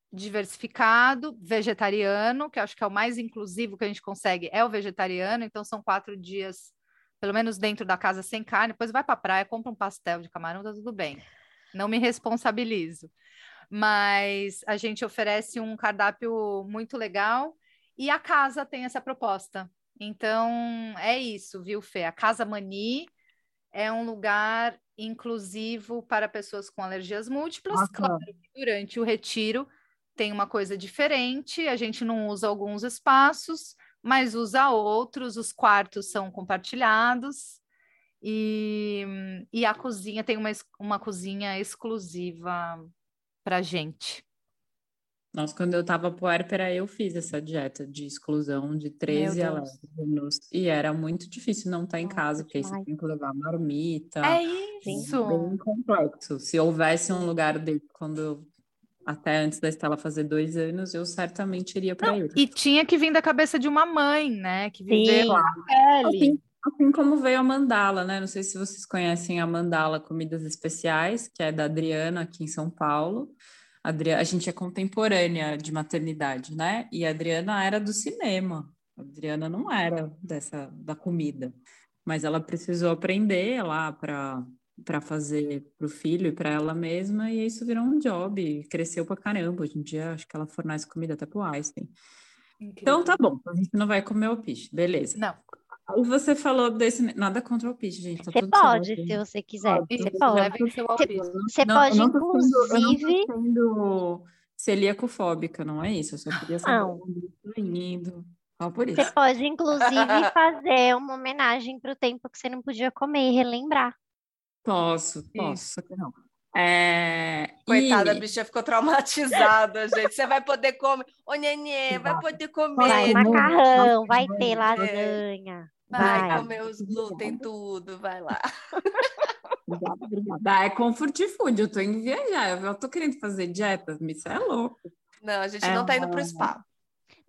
diversificado, vegetariano, que acho que é o mais inclusivo que a gente consegue, é o vegetariano. Então, são quatro dias, pelo menos dentro da casa, sem carne. Depois vai para a praia, compra um pastel de camarão, tá tudo bem. Não me responsabilizo. Mas a gente oferece um cardápio muito legal e a casa tem essa proposta. Então, é isso, viu, Fê? A Casa Mani é um lugar inclusivo para pessoas com alergias múltiplas. Nossa. Claro que durante o retiro tem uma coisa diferente, a gente não usa alguns espaços, mas usa outros, os quartos são compartilhados. E, e a cozinha tem uma, uma cozinha exclusiva para gente. Nossa, quando eu tava puérpera, eu fiz essa dieta de exclusão de 13 anos. E era muito difícil não estar tá em casa, porque aí você tem que levar marmita. É isso! Bem complexo. Se houvesse um lugar dele quando até antes da Estela fazer dois anos, eu certamente iria para ele. E tinha que vir da cabeça de uma mãe, né? Que viveu a pele. Assim, assim como veio a Mandala, né? Não sei se vocês conhecem a Mandala Comidas Especiais, que é da Adriana aqui em São Paulo. Adriana, a gente é contemporânea de maternidade, né? E a Adriana era do cinema. A Adriana não era dessa da comida, mas ela precisou aprender lá para para fazer para o filho e para ela mesma, e isso virou um job, cresceu para caramba. Hoje em dia, acho que ela fornece comida até para o Einstein. Incrível. Então tá bom, a gente não vai comer o peixe, beleza. Não. Aí você falou desse. Nada contra o peixe, gente. Tá você pode, se você quiser. Você pode. Você, pode, não, inclusive. Não tô sendo celíaco-fóbica, não é isso. Eu só queria saber não. indo. por isso. Você pode, inclusive, fazer uma homenagem para o tempo que você não podia comer e relembrar. Posso, posso, não. É... Coitada, e... a bicha ficou traumatizada, gente. Você vai poder comer. Ô, Nenê, vai poder comer. Vai, macarrão, vai ter lasanha. Vai, vai comer os glúten, tudo, vai lá. Obrigada, obrigada. é comfort food, eu tô indo viajar, eu tô querendo fazer dieta, isso é louco. Não, a gente é... não tá indo pro spa.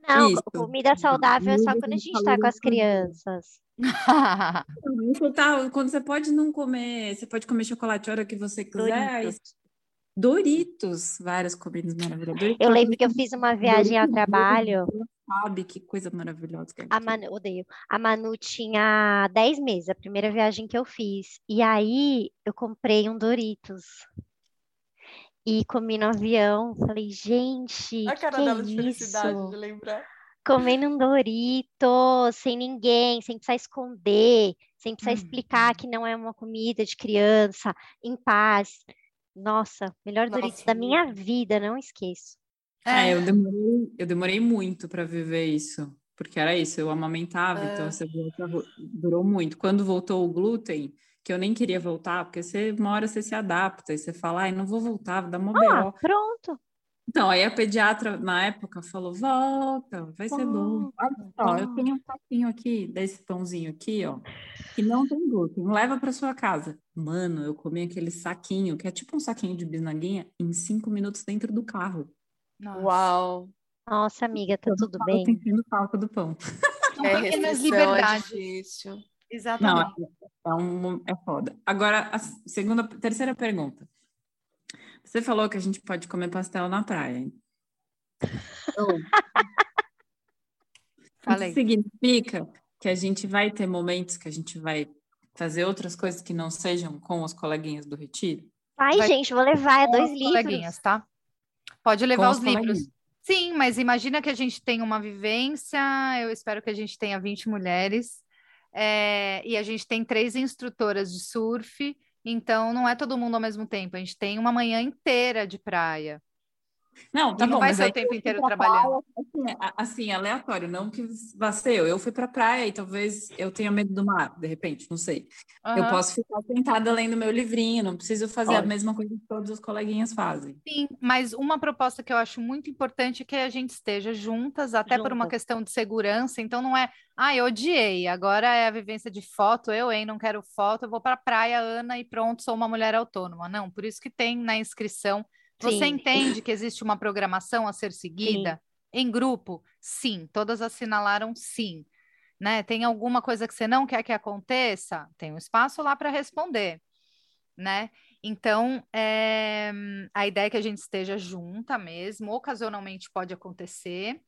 Não, isso. comida saudável é só quando a gente tá com as crianças. tá, quando você pode não comer, você pode comer chocolate a hora que você quiser. Doritos, Doritos várias comidas maravilhosas. eu lembro que eu fiz uma viagem Doritos, ao trabalho. Sabe que coisa maravilhosa que é. A Manu, odeio. A Manu tinha 10 meses, a primeira viagem que eu fiz. E aí eu comprei um Doritos. E comi no avião. Falei, gente. A cara que dela é de felicidade de lembrar comendo um Dorito, sem ninguém, sem precisar esconder, sem precisar hum. explicar que não é uma comida de criança, em paz. Nossa, melhor Nossa, Dorito da minha vida, não esqueço. É, é eu demorei, eu demorei muito para viver isso, porque era isso, eu amamentava, então é. então essa volta durou muito. Quando voltou o glúten, que eu nem queria voltar, porque você, uma hora você se adapta e você fala, ai, não vou voltar, vou dar uma ah, pronto. Então, aí a pediatra, na época, falou: volta, vai ser bom. Olha só, eu tenho um saquinho aqui, desse pãozinho aqui, ó, que não tem glúten. Leva para sua casa. Mano, eu comi aquele saquinho, que é tipo um saquinho de bisnaguinha, em cinco minutos dentro do carro. Nossa. Uau! Nossa, amiga, tá tudo bem? Eu sentindo falta do pão. É, restrição, é difícil. Exatamente. Não, é, um, é foda. Agora, a segunda, terceira pergunta. Você falou que a gente pode comer pastel na praia. Hein? Falei. Isso significa que a gente vai ter momentos que a gente vai fazer outras coisas que não sejam com os coleguinhas do retiro? Ai, vai... gente, vou levar é dois livros. Coleguinhas, tá? Pode levar os, os livros. Sim, mas imagina que a gente tem uma vivência, eu espero que a gente tenha 20 mulheres, é, e a gente tem três instrutoras de surf, então, não é todo mundo ao mesmo tempo. A gente tem uma manhã inteira de praia. Não, tá e não vai ser o tempo inteiro trabalhando. Praia, assim, assim, aleatório, não que vá ser eu. Eu fui para praia e talvez eu tenha medo do mar, de repente, não sei. Uhum. Eu posso ficar sentada lendo meu livrinho, não preciso fazer Pode. a mesma coisa que todos os coleguinhas fazem. Sim, mas uma proposta que eu acho muito importante é que a gente esteja juntas, até por uma questão de segurança. Então, não é, ah, eu odiei, agora é a vivência de foto, eu, hein, não quero foto, eu vou para a praia, Ana, e pronto, sou uma mulher autônoma. Não, por isso que tem na inscrição você Sim. entende que existe uma programação a ser seguida? Sim. Em grupo? Sim. Todas assinalaram sim. Né? Tem alguma coisa que você não quer que aconteça? Tem um espaço lá para responder. Né? Então, é, a ideia é que a gente esteja junta mesmo, ocasionalmente pode acontecer,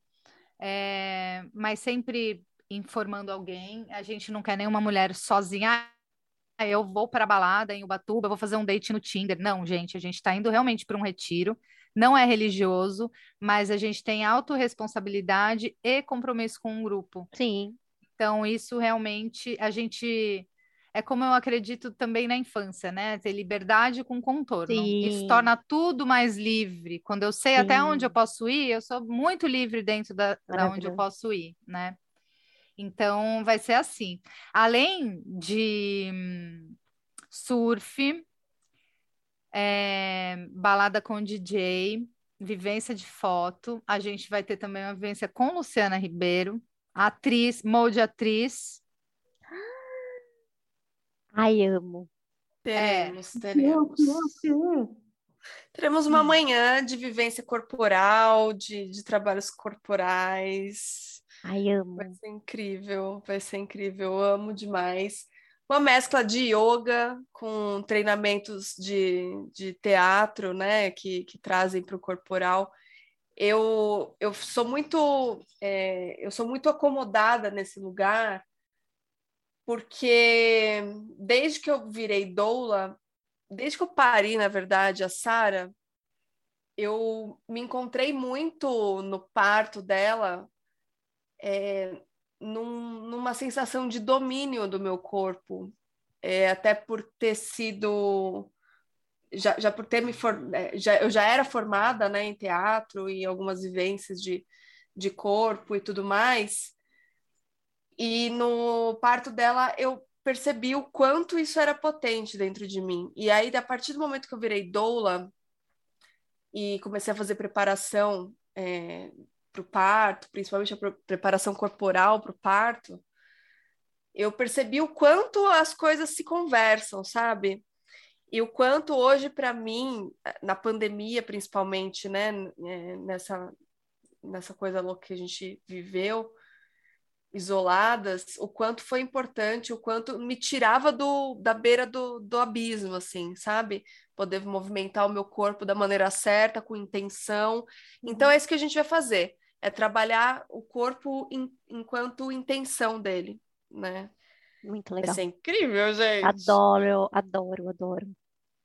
é, mas sempre informando alguém. A gente não quer nenhuma mulher sozinha. Ah, eu vou para a balada em Ubatuba, vou fazer um date no Tinder. Não, gente, a gente está indo realmente para um retiro. Não é religioso, mas a gente tem autorresponsabilidade e compromisso com um grupo. Sim. Então, isso realmente a gente é como eu acredito também na infância, né? Ter liberdade com contorno. Sim. Isso torna tudo mais livre. Quando eu sei Sim. até onde eu posso ir, eu sou muito livre dentro da, da onde eu posso ir, né? Então, vai ser assim. Além de hum, surf, é, balada com DJ, vivência de foto, a gente vai ter também uma vivência com Luciana Ribeiro, atriz, molde atriz. Ai, amo. Teremos, é. teremos. Teremos uma manhã de vivência corporal, de, de trabalhos corporais. Ai, amo. Vai ser incrível, vai ser incrível, eu amo demais. Uma mescla de yoga com treinamentos de, de teatro, né, que, que trazem para o corporal. Eu, eu sou muito é, eu sou muito acomodada nesse lugar porque desde que eu virei doula, desde que eu pari, na verdade, a Sara, eu me encontrei muito no parto dela é, num, numa sensação de domínio do meu corpo, é, até por ter sido já, já por ter me for, é, já, eu já era formada né, em teatro e algumas vivências de, de corpo e tudo mais. E no parto dela eu percebi o quanto isso era potente dentro de mim. E aí, a partir do momento que eu virei doula e comecei a fazer preparação é, para o parto, principalmente a preparação corporal para o parto, eu percebi o quanto as coisas se conversam, sabe? E o quanto hoje, para mim, na pandemia principalmente, né, é, nessa, nessa coisa louca que a gente viveu, isoladas, o quanto foi importante, o quanto me tirava do, da beira do, do abismo, assim, sabe? Poder movimentar o meu corpo da maneira certa, com intenção. Então, é isso que a gente vai fazer é trabalhar o corpo in, enquanto intenção dele, né? Muito legal. Isso é incrível, gente. Adoro, adoro, adoro.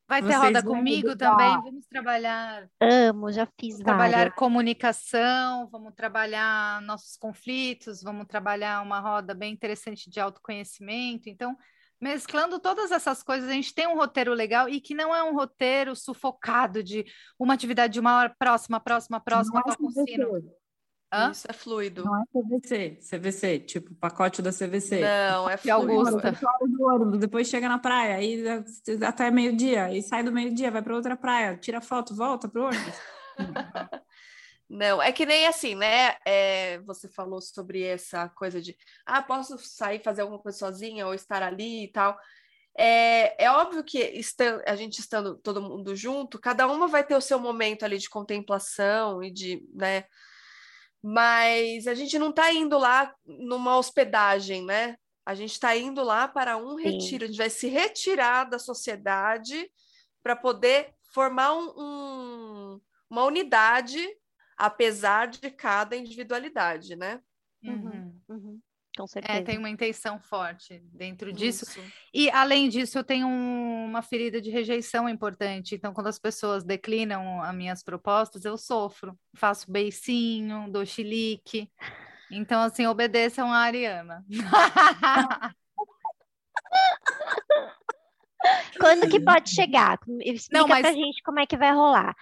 Vai ter roda comigo também? Vamos trabalhar. Amo, já fiz vamos Trabalhar várias. comunicação, vamos trabalhar nossos conflitos, vamos trabalhar uma roda bem interessante de autoconhecimento. Então, mesclando todas essas coisas, a gente tem um roteiro legal e que não é um roteiro sufocado de uma atividade de uma hora próxima, próxima, próxima, toca um sino. Hã? Isso é fluido. Não é CVC, CVC, tipo pacote da CVC. Não, é fluido. Augusta. Depois chega na praia, aí até meio-dia, aí sai do meio-dia, vai para outra praia, tira foto, volta para o ônibus. Não, é que nem assim, né? É, você falou sobre essa coisa de, ah, posso sair fazer alguma coisa sozinha ou estar ali e tal. É, é óbvio que está, a gente estando todo mundo junto, cada uma vai ter o seu momento ali de contemplação e de, né? Mas a gente não está indo lá numa hospedagem, né? A gente está indo lá para um Sim. retiro, a gente vai se retirar da sociedade para poder formar um, um, uma unidade, apesar de cada individualidade, né? Uhum, uhum com é, certeza. É, tem uma intenção forte dentro disso. Isso. E, além disso, eu tenho um, uma ferida de rejeição importante. Então, quando as pessoas declinam as minhas propostas, eu sofro. Faço beicinho, dou chilique. Então, assim, obedeçam a Ariana. Quando que pode chegar? Explica Não, mas... pra gente como é que vai rolar.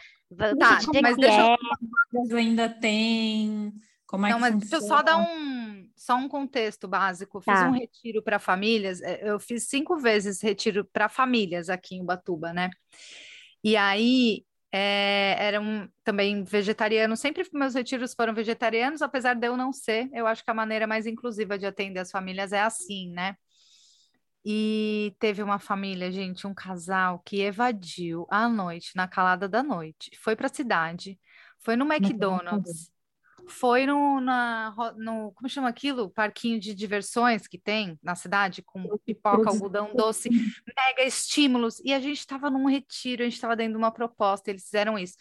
Tá, mas deixa é... eu... ainda tem como é Não, que mas funciona? deixa eu só dar um, só um contexto básico. Fiz tá. um retiro para famílias. É, eu fiz cinco vezes retiro para famílias aqui em Ubatuba, né? E aí é, eram também vegetarianos. Sempre meus retiros foram vegetarianos, apesar de eu não ser. Eu acho que a maneira mais inclusiva de atender as famílias é assim, né? E teve uma família, gente, um casal que evadiu à noite, na calada da noite. Foi para a cidade, foi no McDonald's foi no, na, no, como chama aquilo? Parquinho de diversões que tem na cidade, com pipoca, algodão doce, mega estímulos. E a gente estava num retiro, a gente estava dando uma proposta, eles fizeram isso.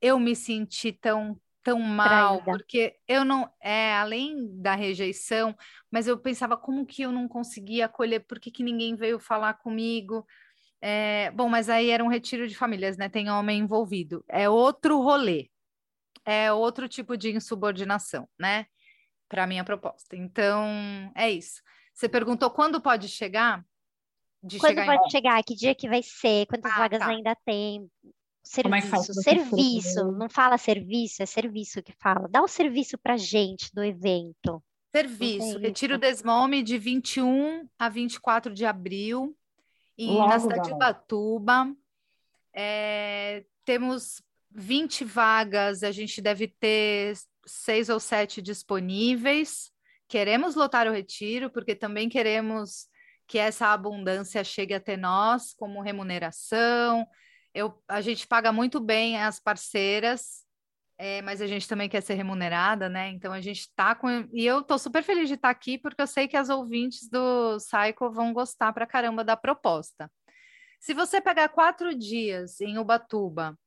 Eu me senti tão tão mal, Traída. porque eu não, é, além da rejeição, mas eu pensava como que eu não conseguia acolher, por que, que ninguém veio falar comigo? É, bom, mas aí era um retiro de famílias, né? Tem homem envolvido. É outro rolê, é outro tipo de insubordinação, né? Para minha proposta. Então, é isso. Você perguntou quando pode chegar? De quando chegar pode em... chegar? Que dia que vai ser? Quantas ah, vagas tá. ainda tem? Serviço, é serviço, não fala serviço, é serviço que fala. Dá o serviço para gente do evento. Serviço, Retiro Desmome de 21 a 24 de abril, em, na cidade de Ubatuba. É, temos 20 vagas, a gente deve ter seis ou sete disponíveis. Queremos lotar o retiro, porque também queremos que essa abundância chegue até nós como remuneração, eu, a gente paga muito bem as parceiras, é, mas a gente também quer ser remunerada, né? Então a gente está com. E eu estou super feliz de estar tá aqui, porque eu sei que as ouvintes do Psycho vão gostar pra caramba da proposta. Se você pegar quatro dias em Ubatuba,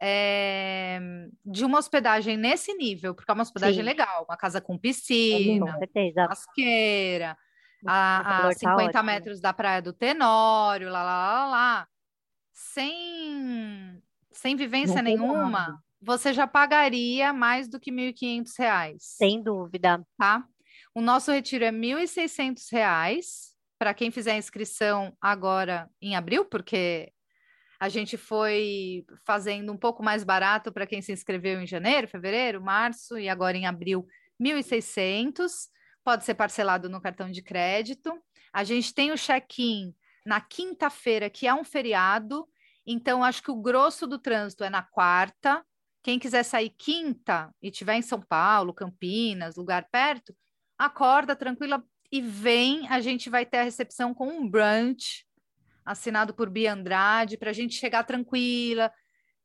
é, de uma hospedagem nesse nível, porque é uma hospedagem Sim. legal, uma casa com piscina, casqueira, a, a 50 tá metros da praia do Tenório, lá, lá, lá, lá sem, sem vivência nenhuma, você já pagaria mais do que R$ 1.500. Sem dúvida. Tá? O nosso retiro é R$ 1.600 para quem fizer a inscrição agora em abril, porque a gente foi fazendo um pouco mais barato para quem se inscreveu em janeiro, fevereiro, março e agora em abril, 1.600. Pode ser parcelado no cartão de crédito. A gente tem o check-in na quinta-feira, que é um feriado, então acho que o grosso do trânsito é na quarta. Quem quiser sair quinta e tiver em São Paulo, Campinas, lugar perto, acorda tranquila e vem. A gente vai ter a recepção com um brunch assinado por Bia Andrade para a gente chegar tranquila,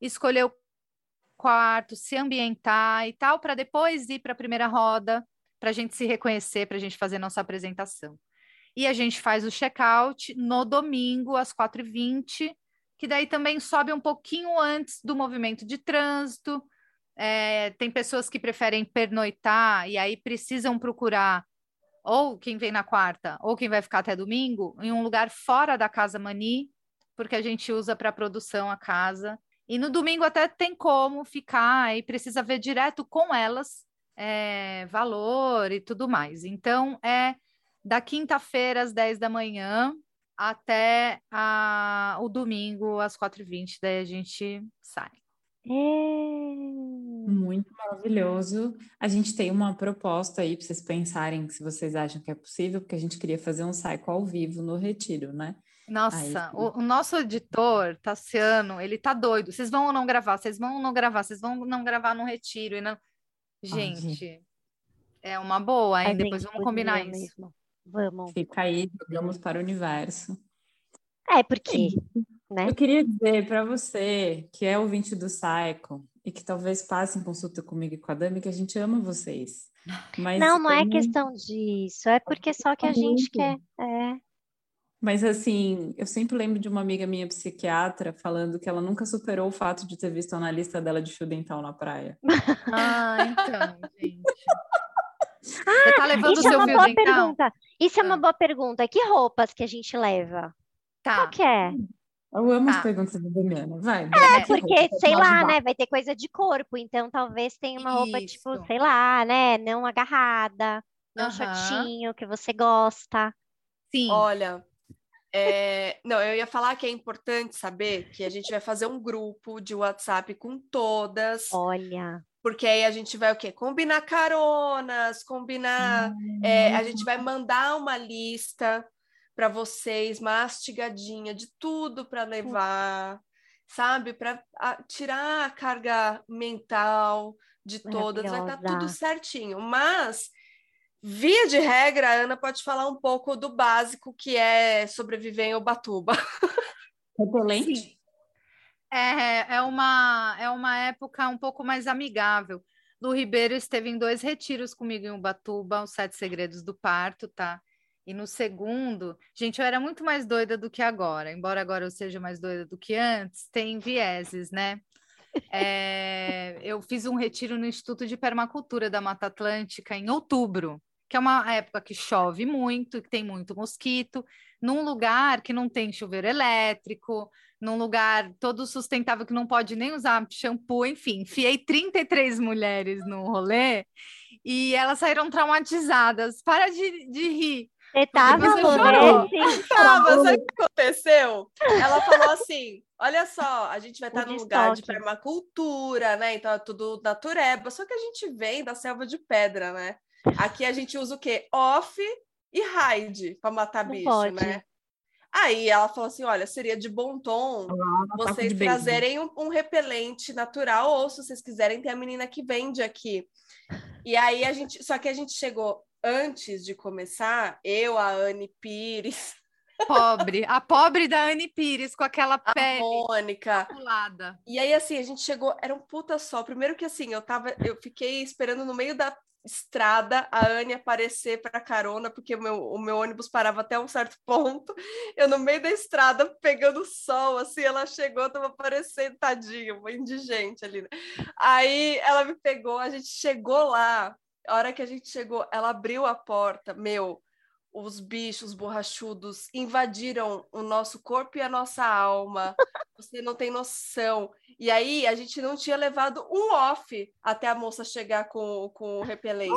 escolher o quarto, se ambientar e tal, para depois ir para a primeira roda, para a gente se reconhecer, para a gente fazer nossa apresentação e a gente faz o check-out no domingo, às 4h20, que daí também sobe um pouquinho antes do movimento de trânsito. É, tem pessoas que preferem pernoitar e aí precisam procurar ou quem vem na quarta, ou quem vai ficar até domingo, em um lugar fora da Casa Mani, porque a gente usa para produção a casa. E no domingo até tem como ficar e precisa ver direto com elas é, valor e tudo mais. Então, é da quinta-feira às 10 da manhã até a, o domingo às 4h20, daí a gente sai. É... Muito maravilhoso. A gente tem uma proposta aí para vocês pensarem se vocês acham que é possível, porque a gente queria fazer um cycle ao vivo no retiro, né? Nossa, aí... o, o, nosso editor, Tassiano, ele tá doido. Vocês vão ou não gravar? Vocês vão ou não gravar? Vocês vão ou não gravar no retiro? E não... gente, Ai, é uma boa, hein? Depois vamos combinar isso. Mesmo. Vamos. Fica aí, jogamos para o universo. É, porque. Né? Eu queria dizer para você, que é ouvinte do Psycho, e que talvez passe em consulta comigo e com a Dami, que a gente ama vocês. Mas não, não é questão disso, é porque só que a gente quer. É. Mas assim, eu sempre lembro de uma amiga minha psiquiatra falando que ela nunca superou o fato de ter visto a analista dela de fio dental na praia. Ah, então, gente. Ah, Você tá levando isso o seu é uma boa dental? pergunta. Isso é uma ah. boa pergunta. Que roupas que a gente leva? Tá. Qual que é? Eu amo tá. as perguntas da Damiana. Vai. É, porque, sei lá, né? Vai ter coisa de corpo, então talvez tenha uma roupa, Isso. tipo, sei lá, né? Não agarrada, não uhum. shortinho que você gosta. Sim. Olha, é... não, eu ia falar que é importante saber que a gente vai fazer um grupo de WhatsApp com todas. Olha porque aí a gente vai o quê? Combinar caronas, combinar. É, a gente vai mandar uma lista para vocês, mastigadinha, de tudo para levar, sabe? Para tirar a carga mental de todas, vai estar tá tudo certinho. Mas, via de regra, a Ana pode falar um pouco do básico que é sobreviver em Ubatuba. Repelente? Sim. É, é, uma, é uma época um pouco mais amigável. Lu Ribeiro esteve em dois retiros comigo em Ubatuba, os Sete Segredos do Parto, tá? E no segundo, gente, eu era muito mais doida do que agora. Embora agora eu seja mais doida do que antes, tem vieses, né? É, eu fiz um retiro no Instituto de Permacultura da Mata Atlântica em outubro, que é uma época que chove muito, que tem muito mosquito, num lugar que não tem chuveiro elétrico, num lugar todo sustentável que não pode nem usar shampoo, enfim, enfiei 33 mulheres no rolê e elas saíram traumatizadas. Para de, de rir. Você tava, Você chorou? Tava, sabe o que aconteceu? Ela falou assim: olha só, a gente vai estar num lugar de permacultura, né? Então é tudo natureba, só que a gente vem da selva de pedra, né? Aqui a gente usa o quê? Off e raid para matar Não bicho, pode. né? Aí ela falou assim: olha, seria de bom tom vocês trazerem um, um repelente natural, ou se vocês quiserem, tem a menina que vende aqui. E aí a gente, só que a gente chegou antes de começar, eu, a Anne Pires, Pobre, a pobre da Anne Pires com aquela a pele Mônica. maculada. E aí, assim, a gente chegou, era um puta sol. Primeiro que assim, eu tava, eu fiquei esperando no meio da estrada a Anne aparecer para carona, porque o meu, o meu ônibus parava até um certo ponto. Eu no meio da estrada pegando sol, assim, ela chegou, tava aparecendo, tadinha, indigente ali. Né? Aí ela me pegou, a gente chegou lá. A hora que a gente chegou, ela abriu a porta, meu, os bichos borrachudos invadiram o nosso corpo e a nossa alma. Você não tem noção. E aí a gente não tinha levado um off até a moça chegar com, com o repelente.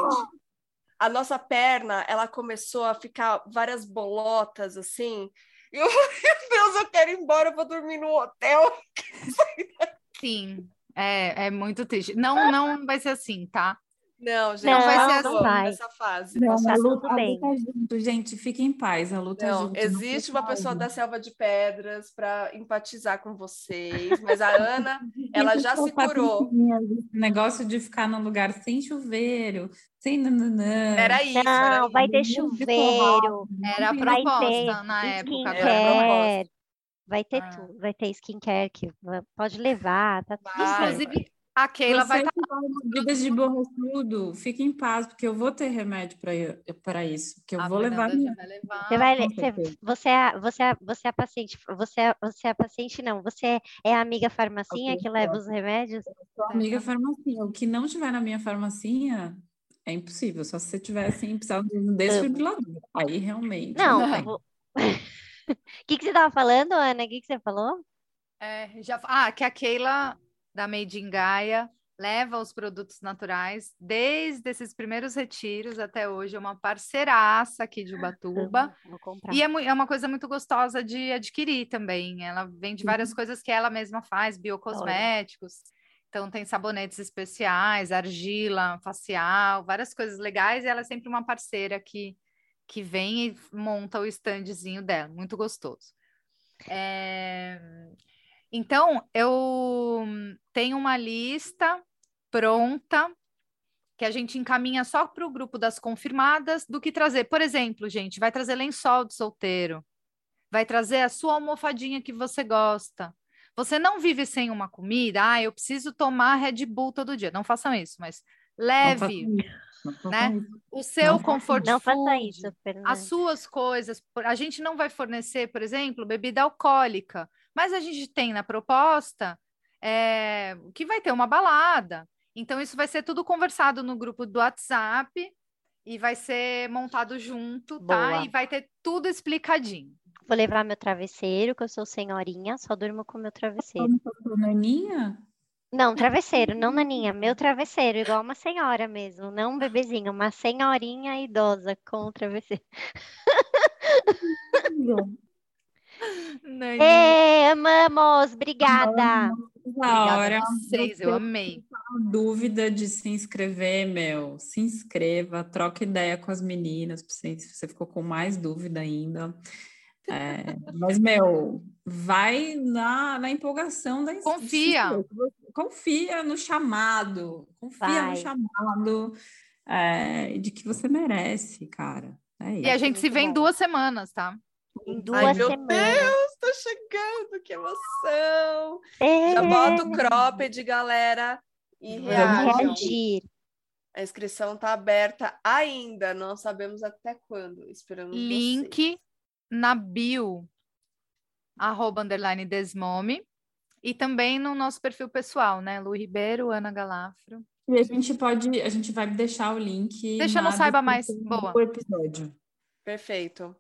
A nossa perna, ela começou a ficar várias bolotas assim. E eu, meu Deus, eu quero ir embora, eu vou dormir no hotel. Sim, é, é muito triste. Não, não vai ser assim, tá? Não, gente, Não, vai ser passou assim. vai. nessa fase. Não, a luta, tudo a bem. luta é junto, gente. Fique em paz, a luta é Não, junto. não existe fique uma pessoa da selva de pedras para empatizar com vocês, mas a Ana, ela já se curou. esse Negócio de ficar num lugar sem chuveiro, sem nananã. Era isso, era Não, vai isso. ter chuveiro, Era a Vai proposta ter na época. Era a skincare, vai ter Ah. tudo, vai ter skincare que pode levar, tá tudo Vai. Inclusive, a Keila vai Você estar. vai nas vidas de borrachudo, fique em paz, porque eu vou ter remédio para isso, que eu A vou levar. Minha- vai levar. Você vai, você, você, é, você, é, você é a paciente, você é, você é a paciente, não, você é a amiga farmacinha Ok, que leva tá. os remédios? Sou amiga farmacinha. O que não tiver na minha farmacinha é impossível. Só se você tiver assim, precisar de um desfibrilador. Aí realmente. Não, o que, que você estava falando, Ana? O que, que você falou? É, já... Ah, que a Keila, da Made in Gaia, leva os produtos naturais desde esses primeiros retiros até hoje. É uma parceiraça aqui de Ubatuba. Comprar. E é, é uma coisa muito gostosa de adquirir também. Ela vende várias coisas que ela mesma faz, biocosméticos. Então, tem sabonetes especiais, argila facial, várias coisas legais. E ela é sempre uma parceira que, que vem e monta o standzinho dela. Muito gostoso. É, Então, eu tenho uma lista pronta que a gente encaminha só para o grupo das confirmadas do que trazer. Por exemplo, gente, vai trazer lençol de solteiro, vai trazer a sua almofadinha que você gosta. Você não vive sem uma comida, ah, eu preciso tomar Red Bull todo dia. Não façam isso, mas Não leve não né? o seu façam comfort Não faça food, isso, as suas coisas. Por- A gente não vai fornecer, por exemplo, bebida alcoólica, mas a gente tem na proposta é, que vai ter uma balada. Então, isso vai ser tudo conversado no grupo do WhatsApp e vai ser montado junto, tá? Boa. E vai ter tudo explicadinho. Vou levar meu travesseiro, que eu sou senhorinha, só durmo com meu travesseiro. Sua naninha? Não, travesseiro, não naninha, meu travesseiro, igual uma senhora mesmo, não um bebezinho, uma senhorinha idosa com o travesseiro. Nani, Ê, amamos, obrigada. Na hora, vocês, eu você amei. tem dúvida de se inscrever, meu, se inscreva, troca ideia com as meninas, se você ficou com mais dúvida ainda. É, mas, meu, vai na, na empolgação da Confia. Confia no chamado, confia no Vai. chamado é, de que você merece, cara. É E a gente se vê em duas semanas, tá? Em duas Ai, meu semanas. Deus, tô chegando, que emoção! É. Já bota o cropped, galera. E reagir. A inscrição está aberta ainda, não sabemos até quando. Esperamos vocês. Link na bio, arroba underline desmome. E também no nosso perfil pessoal, né? Lu Ribeiro, Ana Galafro. E a gente pode, a gente vai deixar o link. Deixa no na Saiba Mais. Boa. episódio. Perfeito.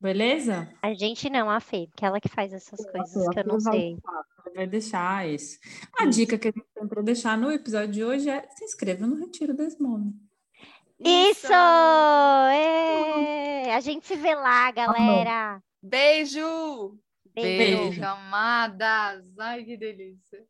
Beleza? A gente não, a Fê, que ela que faz essas coisas que eu não sei. vai deixar isso. A dica que a gente tem para deixar no episódio de hoje é se inscreva no Retiro Desmome. Isso! Ê! A gente se vê lá, galera. Beijo! Beijo. Beijo, amadas. Ai, que delícia.